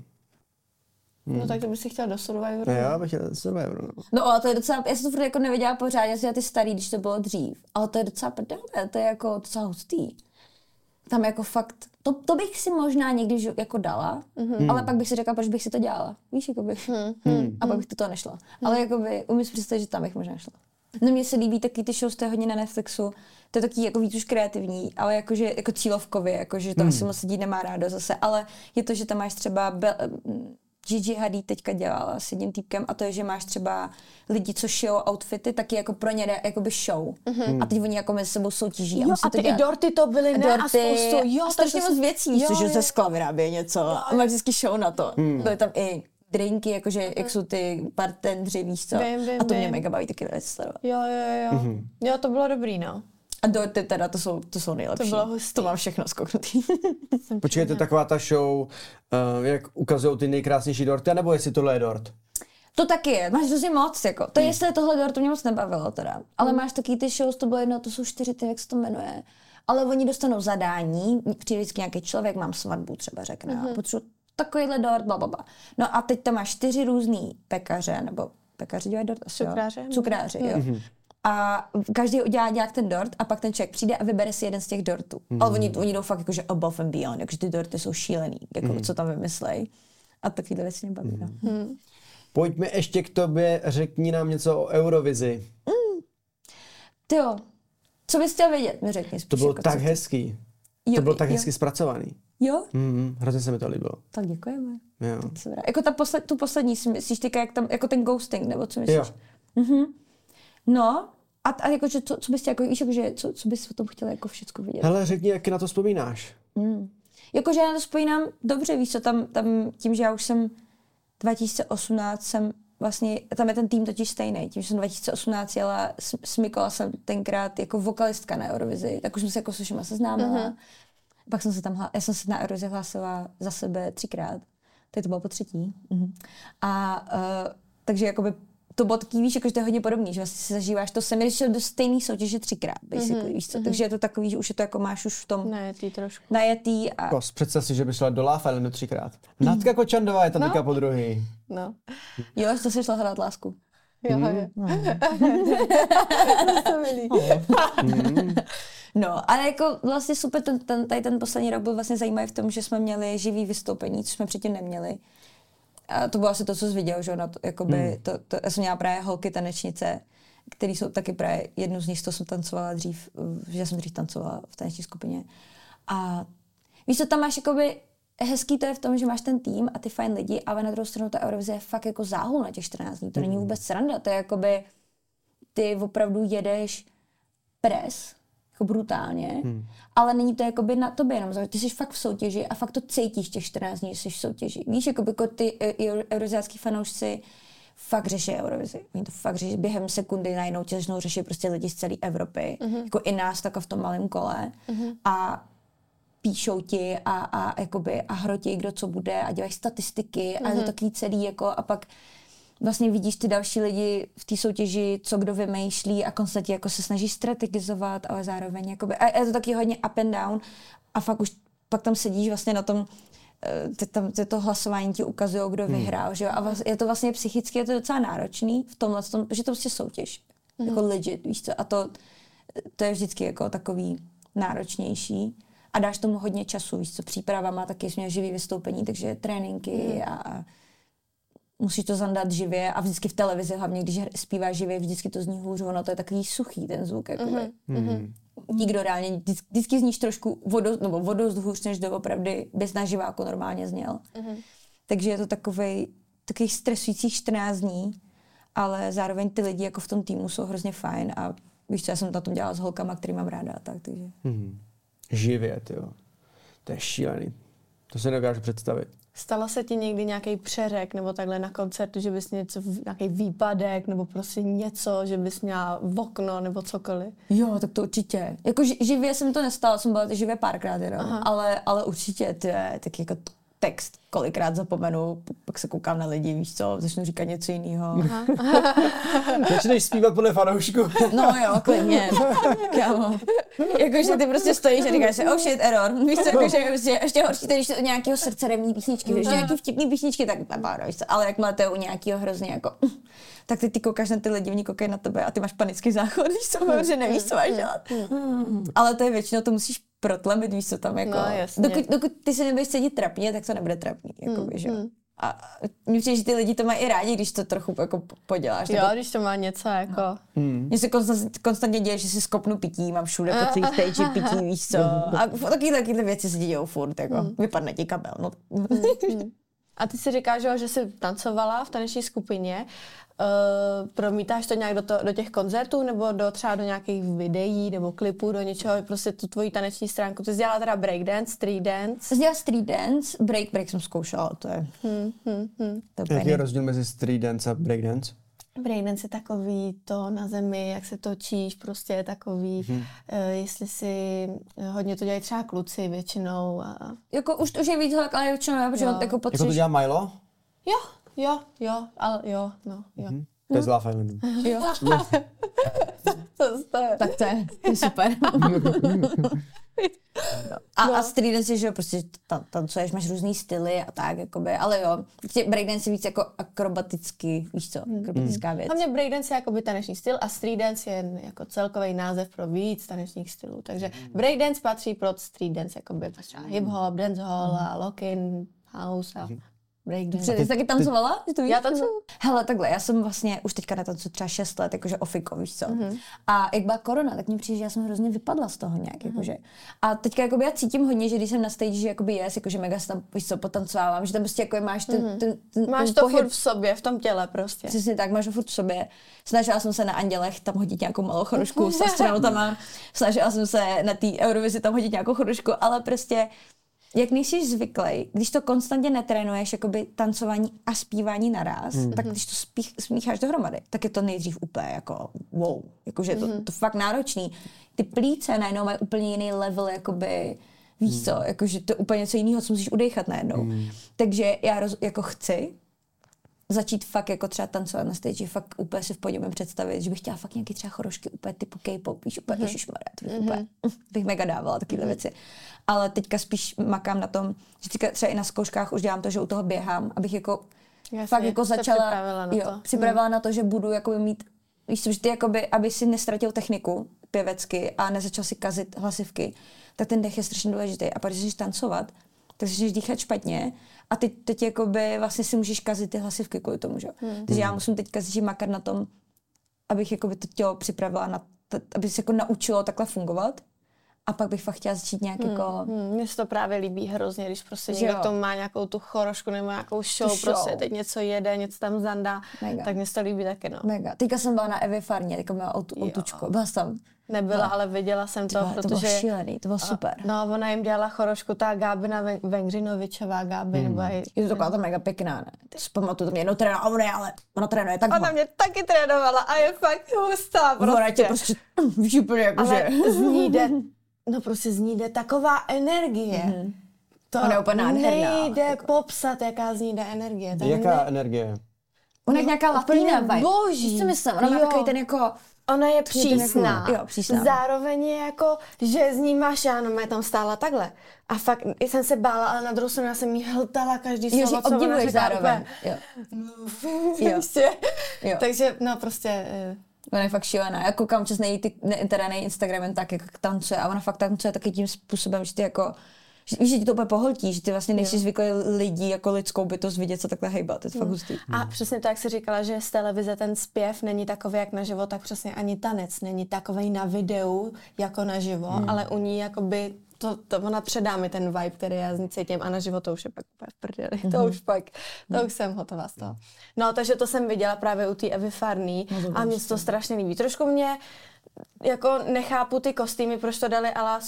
S1: Hmm. No tak to bys si chtěl do Survivoru.
S3: Já bych chtěl do Survivoru.
S2: No. no ale to je docela, já jsem to furt jako nevěděla pořád, já jsem ty starý, když to bylo dřív. Ale to je docela prdele, to je jako docela hustý. Tam jako fakt, to, to bych si možná někdy jako dala, mm-hmm. ale pak bych si řekla, proč bych si to dělala. Víš, jako bych. Mm-hmm. A pak bych to toho nešla. Mm-hmm. Ale jako by, umím si představit, že tam bych možná šla. No mně se líbí taky ty shows, to je hodně na Netflixu. To je taky jako víc už kreativní, ale jakože jako cílovkově, jakože to hmm. asi moc lidí nemá rádo zase, ale je to, že tam máš třeba Be- Gigi Hadid teďka dělala s jedním týpkem a to je, že máš třeba lidi, co šijou outfity, taky jako pro ně jakoby show. Mm-hmm. A teď oni jako mezi sebou soutěží.
S1: Jo, a, a ty i dorty to byly, ne? Dorty, a spoustu, jo,
S2: a strašně moc věcí, jo, že ze skla vyrábějí něco. Jo, a máš vždycky show na to. Mm. Byly tam i drinky, jakože mm. jak jsou ty bartendři, víš co. Vím, vím, a to mě vím. mega baví taky sledovat.
S1: Jo, jo, jo. Mm-hmm. Jo, to bylo dobrý, no.
S2: A dorty teda, to jsou, to jsou nejlepší.
S1: To bylo hustý.
S2: To mám všechno skoknutý.
S3: Počkejte, taková ta show, uh, jak ukazují ty nejkrásnější dorty, nebo jestli tohle je dort?
S2: To taky je, máš hrozně moc, jako. To hmm. jestli je tohle dort, to mě moc nebavilo teda. Ale hmm. máš taky ty shows, to bylo jedno, to jsou čtyři, ty, jak se to jmenuje. Ale oni dostanou zadání, přijde vždycky nějaký člověk, mám svatbu třeba řekne, mm-hmm. potřebuji takovýhle dort, bla, bla, bla. No a teď tam máš čtyři různý pekaře, nebo pekaři dělají dort asi,
S1: Cukráře.
S2: Jo? Cukráři, mm. jo. Mm-hmm. A každý udělá nějak ten dort a pak ten člověk přijde a vybere si jeden z těch dortů. Mm. Ale oni, oni jdou fakt jakože above and beyond, jakože ty dorty jsou šílený, jako mm. co tam vymyslej. A takovýhle věci mě baví. Mm. Mm.
S3: Pojďme ještě k tobě, řekni nám něco o Eurovizi. Mm.
S2: Ty jo, co bys chtěl vědět, mi řekni.
S3: To bylo jako tak hezký. Jo, to bylo tak jo. hezky zpracovaný.
S2: Jo?
S3: Mm, hrozně se mi to líbilo.
S2: Tak děkujeme.
S3: Jo.
S2: Jako ta posled, tu poslední, si myslíš teďka, jak tam, jako ten ghosting, nebo co myslíš? Jo. Mm-hmm. No, a, a jako, že co, co bys jako, víš, jako, že, co, co bys o tom chtěla jako všechno vidět?
S3: Hele, řekni, jak na to vzpomínáš.
S2: Mm. Jakože já na to vzpomínám dobře, víš co, tam, tam tím, že já už jsem 2018 jsem vlastně, tam je ten tým totiž stejný. Tím, že jsem 2018 jela s, s Mikola jsem tenkrát jako vokalistka na Eurovizi, tak už jsem se jako s všema seznámila. Mm-hmm. Pak jsem se tam, hla, já jsem se na Eurovizi hlásila za sebe třikrát. Teď to bylo po třetí. Mm-hmm. A uh, takže jakoby to bylo taký, víš, jako, že to je hodně podobný, že vlastně si zažíváš to sami, když do stejný soutěže třikrát, basically, mm-hmm. víš co? Mm-hmm. Takže je to takový, že už je to jako máš už v tom
S1: najetý trošku.
S2: Najetý a...
S3: Kos, představ si, že by šla do Love Islandu třikrát. Natka Kočandová je tam no. teďka po druhý.
S1: No.
S2: Jo, to jsi šla hrát lásku.
S1: Jo, mm. jo.
S2: Mm. No, ale jako vlastně super, ten, ten, tady ten poslední rok byl vlastně zajímavý v tom, že jsme měli živý vystoupení, což jsme předtím neměli. A to bylo asi to, co jsi viděl, že na to, jakoby, hmm. to, to, já jsem měla právě holky tanečnice, které jsou taky právě, jednu z nich, to jsem tancovala dřív, že jsem dřív tancovala v taneční skupině. A víš, co tam máš jakoby, hezký to je v tom, že máš ten tým a ty fajn lidi, ale na druhou stranu ta Eurovize je fakt jako záhul na těch 14 dní. To není hmm. vůbec sranda, to je jakoby, ty opravdu jedeš pres, jako brutálně, hmm. ale není to jakoby na tobě jenom, ty jsi fakt v soutěži a fakt to cítíš těch 14 dní, že jsi v soutěži. Víš, jako, jako ty e, euroziácký fanoušci fakt řeší Eurovizi. Oni to fakt řeší během sekundy najednou tě začnou řešit prostě lidi z celé Evropy, mm-hmm. jako i nás tak v tom malém kole mm-hmm. a píšou ti a, a, jakoby, a hrotí, kdo co bude a dělají statistiky mm-hmm. a je to mhm. takový celý jako a pak vlastně vidíš ty další lidi v té soutěži, co kdo vymýšlí a konstantně jako se snaží strategizovat, ale zároveň jakoby, a je to taky hodně up and down a fakt už pak tam sedíš vlastně na tom, eh, ty tam ty to hlasování ti ukazují, kdo hmm. vyhrál, že jo? A je to vlastně psychicky, je to docela náročný v tomhle, tom, že to prostě soutěž. Hmm. Jako legit, víš co? A to, to je vždycky jako takový náročnější. A dáš tomu hodně času, víš co? Příprava má taky jsme živý vystoupení, takže tréninky hmm. a, a musíš to zandat živě a vždycky v televizi, hlavně když zpívá živě, vždycky to zní hůř, ono to je takový suchý ten zvuk. Jakoby. Mm-hmm. Nikdo reálně, vždycky, vždycky zníš trošku vodo, nebo vodost hůř, než doopravdy bys na živáku normálně zněl. Mm-hmm. Takže je to takový takový stresujících 14 dní, ale zároveň ty lidi jako v tom týmu jsou hrozně fajn a víš co, já jsem na tom dělala s holkama, který mám ráda tak, takže.
S3: Mm-hmm. Živě, jo. To je šílený. To si nedokážu představit.
S1: Stalo se ti někdy nějaký přeřek nebo takhle na koncertu, že bys něco, nějaký výpadek nebo prostě něco, že bys měla v okno nebo cokoliv?
S2: Jo, tak to určitě. Jako živě jsem to nestalo, jsem byla živě párkrát jenom, ale, ale určitě to je tak jako text kolikrát zapomenu, pak se koukám na lidi, víš co, začnu říkat něco jiného.
S3: Začneš zpívat podle fanoušku.
S2: no jo, klidně. Kámo. Jakože ty prostě stojíš a říkáš si, oh shit, error. Víš co, jakože prostě ještě horší, když to nějakého srdcerevní písničky, když nějaký vtipný písničky, tak pár, víš co, ale jak máte u nějakého hrozně jako tak ty, ty koukáš na ty lidi, oni koukají na tebe a ty máš panický záchod, víš co, že nevíš, co máš dělat. Ale to je většinou, to musíš protlemit, víš co tam jako. No, jasně. Dokud, dokud ty se nebudeš cítit trapně, tak to nebude trapný, jako, mm, že mm. A mně přijde, že ty lidi to mají i rádi, když to trochu jako poděláš.
S1: Jo, nebo... když to má něco jako... No.
S2: Hmm. Mně se konstantně, konstantně děje, že si skopnu pití, mám všude po celý stage pití, víš co. A taky taky věci se dějou furt, jako hmm. vypadne ti kabel. No.
S1: Hmm. A ty si říkáš, že jsi tancovala v taneční skupině. Uh, promítáš to nějak do, to, do těch koncertů nebo do třeba do nějakých videí nebo klipů, do něčeho, prostě tu tvoji taneční stránku. Ty jsi dělala teda breakdance, street dance?
S2: Jsi dělala street dance, break, break jsem zkoušela, to je... Hmm, hmm,
S3: hmm. To Jaký je rozdíl mezi street dance a breakdance?
S1: Breakdance je takový to na zemi, jak se točíš, prostě je takový, hmm. uh, jestli si hodně to dělají třeba kluci většinou. A...
S2: Jako už, už je víc, ale většinou, protože jako
S3: potřeš... Jako to dělá Milo?
S1: Jo, Jo, jo, ale jo, no, jo. Mm-hmm.
S3: To je z Love Islandu.
S2: Jo. to, je. Tak to je, to je super. A, no. a street dance je, že jo, prostě tam, tancuješ, máš různý styly a tak, jakoby, ale jo, breakdance je víc jako akrobatický, víš co, hmm. akrobatická věc.
S1: Hlavně breakdance je jakoby taneční styl a street dance je jako celkový název pro víc tanečních stylů, takže hmm. breakdance patří pod street dance, jakoby třeba hip-hop, dancehall a lock-in, house a hmm
S2: breakdance. Ty jsi taky tancovala?
S1: to víš? Já tancuju.
S2: Hele, takhle, já jsem vlastně už teďka netancuju třeba 6 let, jakože ofiko, víš co. Mm-hmm. A jak byla korona, tak mi přijde, že já jsem hrozně vypadla z toho nějak, mm-hmm. jakože. A teďka jakoby já cítím hodně, že když jsem na stage, že jakoby jest, jakože mega se tam, víš co, potancovávám, že tam prostě jako máš ten, mm-hmm. ten, ten,
S1: Máš ten to pohyb. furt v sobě, v tom těle prostě.
S2: Přesně tak, máš to furt v sobě. Snažila jsem se na Andělech tam hodit nějakou malou chorušku s astronautama. Snažila jsem se na té Eurovizi tam hodit nějakou chorušku, ale prostě jak nejsi zvyklý, když to konstantně netrénuješ, jakoby tancování a zpívání naraz, mm. tak když to spích, smícháš dohromady, tak je to nejdřív úplně jako wow, jakože to, mm. to fakt náročný. Ty plíce najednou mají úplně jiný level, jakoby, víš mm. co, jakože to je úplně něco jiného, co musíš udechat najednou. Mm. Takže já roz, jako chci, začít fakt jako třeba tancovat na stage, fakt úplně si v podě představit, že bych chtěla fakt nějaký třeba chorošky úplně typu K-pop, víš, úplně mm-hmm. ježišmarja, to bych, mm-hmm. úplně, bych mega dávala takovéhle mm-hmm. věci. Ale teďka spíš makám na tom, že teďka třeba i na zkouškách už dělám to, že u toho běhám, abych jako Jasně, fakt jako začala, připravila na to. Jo, připravila mm. na to, že budu jako mít, víš co, že ty jakoby, aby si nestratil techniku pěvecky a nezačal si kazit hlasivky, tak ten dech je strašně důležitý. A pak, když tancovat, tak začneš dýchat špatně a teď, teď jakoby vlastně si můžeš kazit ty hlasivky kvůli tomu, že? Hmm. Takže já musím teďka začít makat na tom, abych jakoby to tělo připravila na, t- aby se jako naučilo takhle fungovat. A pak bych fakt chtěla začít nějak hmm, jako...
S1: Hmm, mně se to právě líbí hrozně, když prostě někdo to má nějakou tu chorošku nebo nějakou show, show, prostě teď něco jede, něco tam zandá, Mega. tak mně se to líbí taky, no.
S2: Mega. Teďka jsem byla na Evě Farně, teďka byla outučko, byla jsem
S1: Nebyla, no. ale viděla jsem to,
S2: Tyba,
S1: protože...
S2: To bylo šílený, to bylo super.
S1: No, ona jim dělala chorošku, ta Gábina Vengřinovičová, Gáby, hmm. nebo
S2: je... Je to taková to mega pěkná, ne? To si pamatuju, to mě jednou trénovala, a ona je, ale ona trénuje tak
S1: Ona mě taky trénovala a je fakt hustá prostě.
S2: Ona tě prostě, víš úplně jako,
S1: ale že... z ní jde, no prostě z ní jde taková energie. Mm-hmm. To
S2: ona je úplně nádherná.
S1: nejde jako. popsat, jaká z ní jde energie.
S3: Jaká nejde... energie?
S2: Ona je nějaká latina vibe.
S1: Boží.
S2: Co myslím? Ona má takový ten jako
S1: Ona je přísná.
S2: Jo, přísná.
S1: Zároveň je jako, že z ní máš, já no, tam stála takhle. A fakt jsem se bála, ale na druhou stranu já jsem jí hltala každý slovo,
S2: jo, co ona říká. zároveň. Jo.
S1: jo. prostě. jo. Takže, no prostě...
S2: Eh. Ona je fakt šílená. Já koukám čas na její, ty, ne, teda na její Instagram, tak jak tancuje a ona fakt tancuje taky tím způsobem, že ty jako Víš, že ti to úplně pohltí, že ty vlastně nejsi zvyklý lidí jako lidskou bytost vidět se takhle hejbat. To je fakt hmm. hustý.
S1: A přesně tak si říkala, že z televize ten zpěv není takový jak na živo, tak přesně ani tanec není takový na videu jako na živo, hmm. ale u ní jakoby to, to ona předá mi ten vibe, který já z ní cítím a na život to už je pak úplně v prdeli. Mm-hmm. To mhm. už pak, to mm. už jsem hotová z toho. No, takže to jsem viděla právě u té Evy Farný no, a mě to strašně líbí. Trošku mě jako nechápu ty kostýmy, proč to dali ala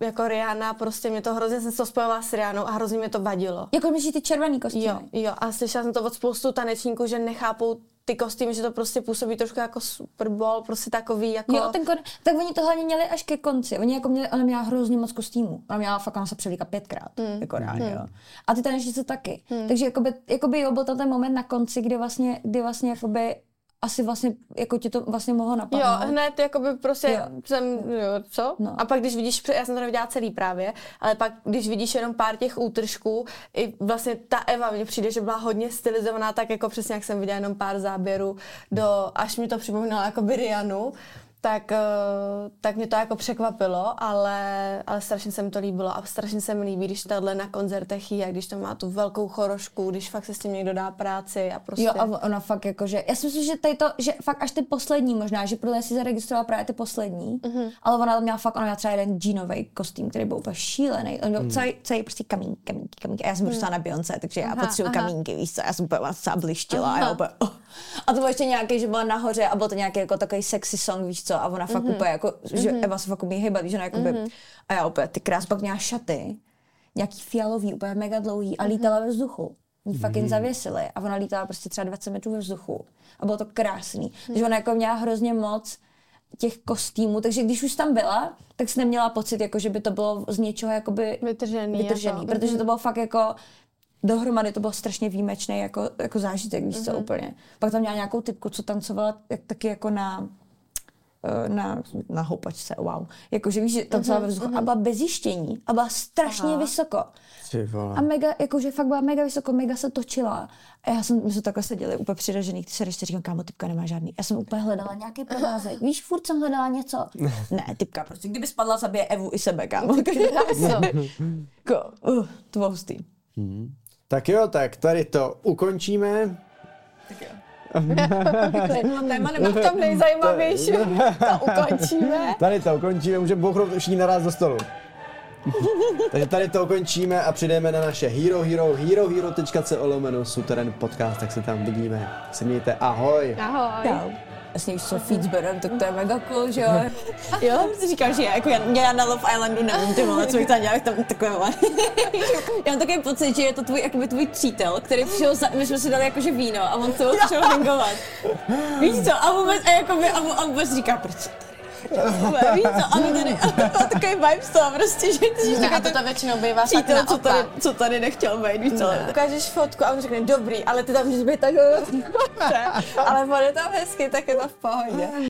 S1: jako Rihanna, prostě mě to hrozně, jsem to spojovala s Rihannou a hrozně mě to vadilo.
S2: Jako myslíš ty červený kostýmy?
S1: Jo, jo, a slyšela jsem to od spoustu tanečníků, že nechápou ty kostýmy, že to prostě působí trošku jako Super Bowl, prostě takový jako...
S2: Jo, ten kon... tak oni to hlavně měli až ke konci. Oni jako měli, ona měla hrozně moc kostýmů. Ona měla fakt, ona se převlíka pětkrát, mm. jako reálně, mm. jo. A ty tanečnice taky. Mm. Takže jakoby, jakoby jo, byl to ten moment na konci, kdy vlastně, kdy vlastně jakoby asi vlastně, jako ti to vlastně mohlo napadnout.
S1: Jo, hned, jako by prostě jo. jsem, jo, co? No. A pak když vidíš, já jsem to neviděla celý právě, ale pak když vidíš jenom pár těch útržků, i vlastně ta Eva mně přijde, že byla hodně stylizovaná, tak jako přesně jak jsem viděla jenom pár záběrů do, až mi to připomínalo jako Rianu, tak, eh, tak mě to jako překvapilo, ale, ale strašně se mi to líbilo a strašně se mi líbí, když tohle na koncertech je, když to má tu velkou chorošku, když fakt se s tím někdo dá práci a prostě...
S2: Jo a ona fakt jako, že já si myslím, že tady to, že fakt až ty poslední možná, že podle si zaregistrovala právě ty poslední, mm-hmm. ale ona tam měla fakt, ona měla třeba jeden jeanový kostým, který byl úplně šílený, on měl mm. celý, celý prostě kamínky, kamínky, kamínky a já jsem mm. na Beyoncé, takže já potřebuji kamínky, víš co, já jsem úplně blištila a já úplně, oh. A to bylo ještě nějaký, že byla nahoře a byl to nějaký jako takový sexy song, víš co, a ona fakt mm-hmm. úplně jako, že mm-hmm. Eva se fakt umí hýbat, víš, ona jako mm-hmm. a já úplně, ty krás pak měla šaty, nějaký fialový, úplně mega dlouhý a mm-hmm. lítala ve vzduchu. Jí fakt jen mhm. zavěsili a ona lítala prostě třeba 20 metrů ve vzduchu a bylo to krásný. Mm. Takže ona jako měla hrozně moc těch kostýmů, takže když už tam byla, tak jsi neměla pocit, jako, že by to bylo z něčeho jakoby
S1: vytržený,
S2: vytržený jako. protože to bylo fakt jako dohromady to bylo strašně výjimečný jako, jako zážitek, víš mm-hmm. co, mhm. úplně. Pak tam měla nějakou typku, co tancovala jak, taky jako na na, na houpačce, wow. Jakože víš, že tancovala mm-hmm, ve vzduchu mm-hmm. a byla bez jištění a byla strašně Aha. vysoko. A mega, jakože fakt byla mega vysoko, mega se točila. A já jsem, my jsme takhle seděli úplně přiražený, ty se ještě říkám, kámo, typka nemá žádný. Já jsem úplně hledala nějaký provázek. Víš, furt jsem hledala něco. ne, typka, prostě, kdyby spadla, zabije Evu i sebe, kámo. Jako, uh, to bylo hustý. Mm-hmm.
S3: Tak jo, tak tady to ukončíme. Tak jo.
S1: No, téma nemá v tom nejzajímavější. To ukončíme.
S3: Tady to ukončíme, můžeme bouchnout všichni naraz do stolu. Takže tady to ukončíme a přijdeme na naše Hero Hero, herohero.co lomeno Suteren podcast, tak se tam vidíme. Se mějte, ahoj.
S1: Ahoj. ahoj.
S2: Jasně víš co, feed s Berem, tak to je mega cool, že jo. jo, si říkám, že já, jako já, já na Love Islandu nevím, ty vole, co bych tam dělal, tam takové já mám takový pocit, že je to tvůj, jakoby tvůj přítel, který přišel, za, my jsme si dali jakože víno a on to přišel hangovat. Víš co, a vůbec, a, jakoby, a, a vůbec říká, proč Víš co, a my tady, takový vibe z toho prostě, že ty
S1: a to to většinou bývá fakt
S2: přítel, co tady, co tady nechtěl být, víš co.
S1: Ukážeš fotku a on řekne, dobrý, ale ty tam můžeš být tak, ale on je tam hezky, tak je to v pohodě.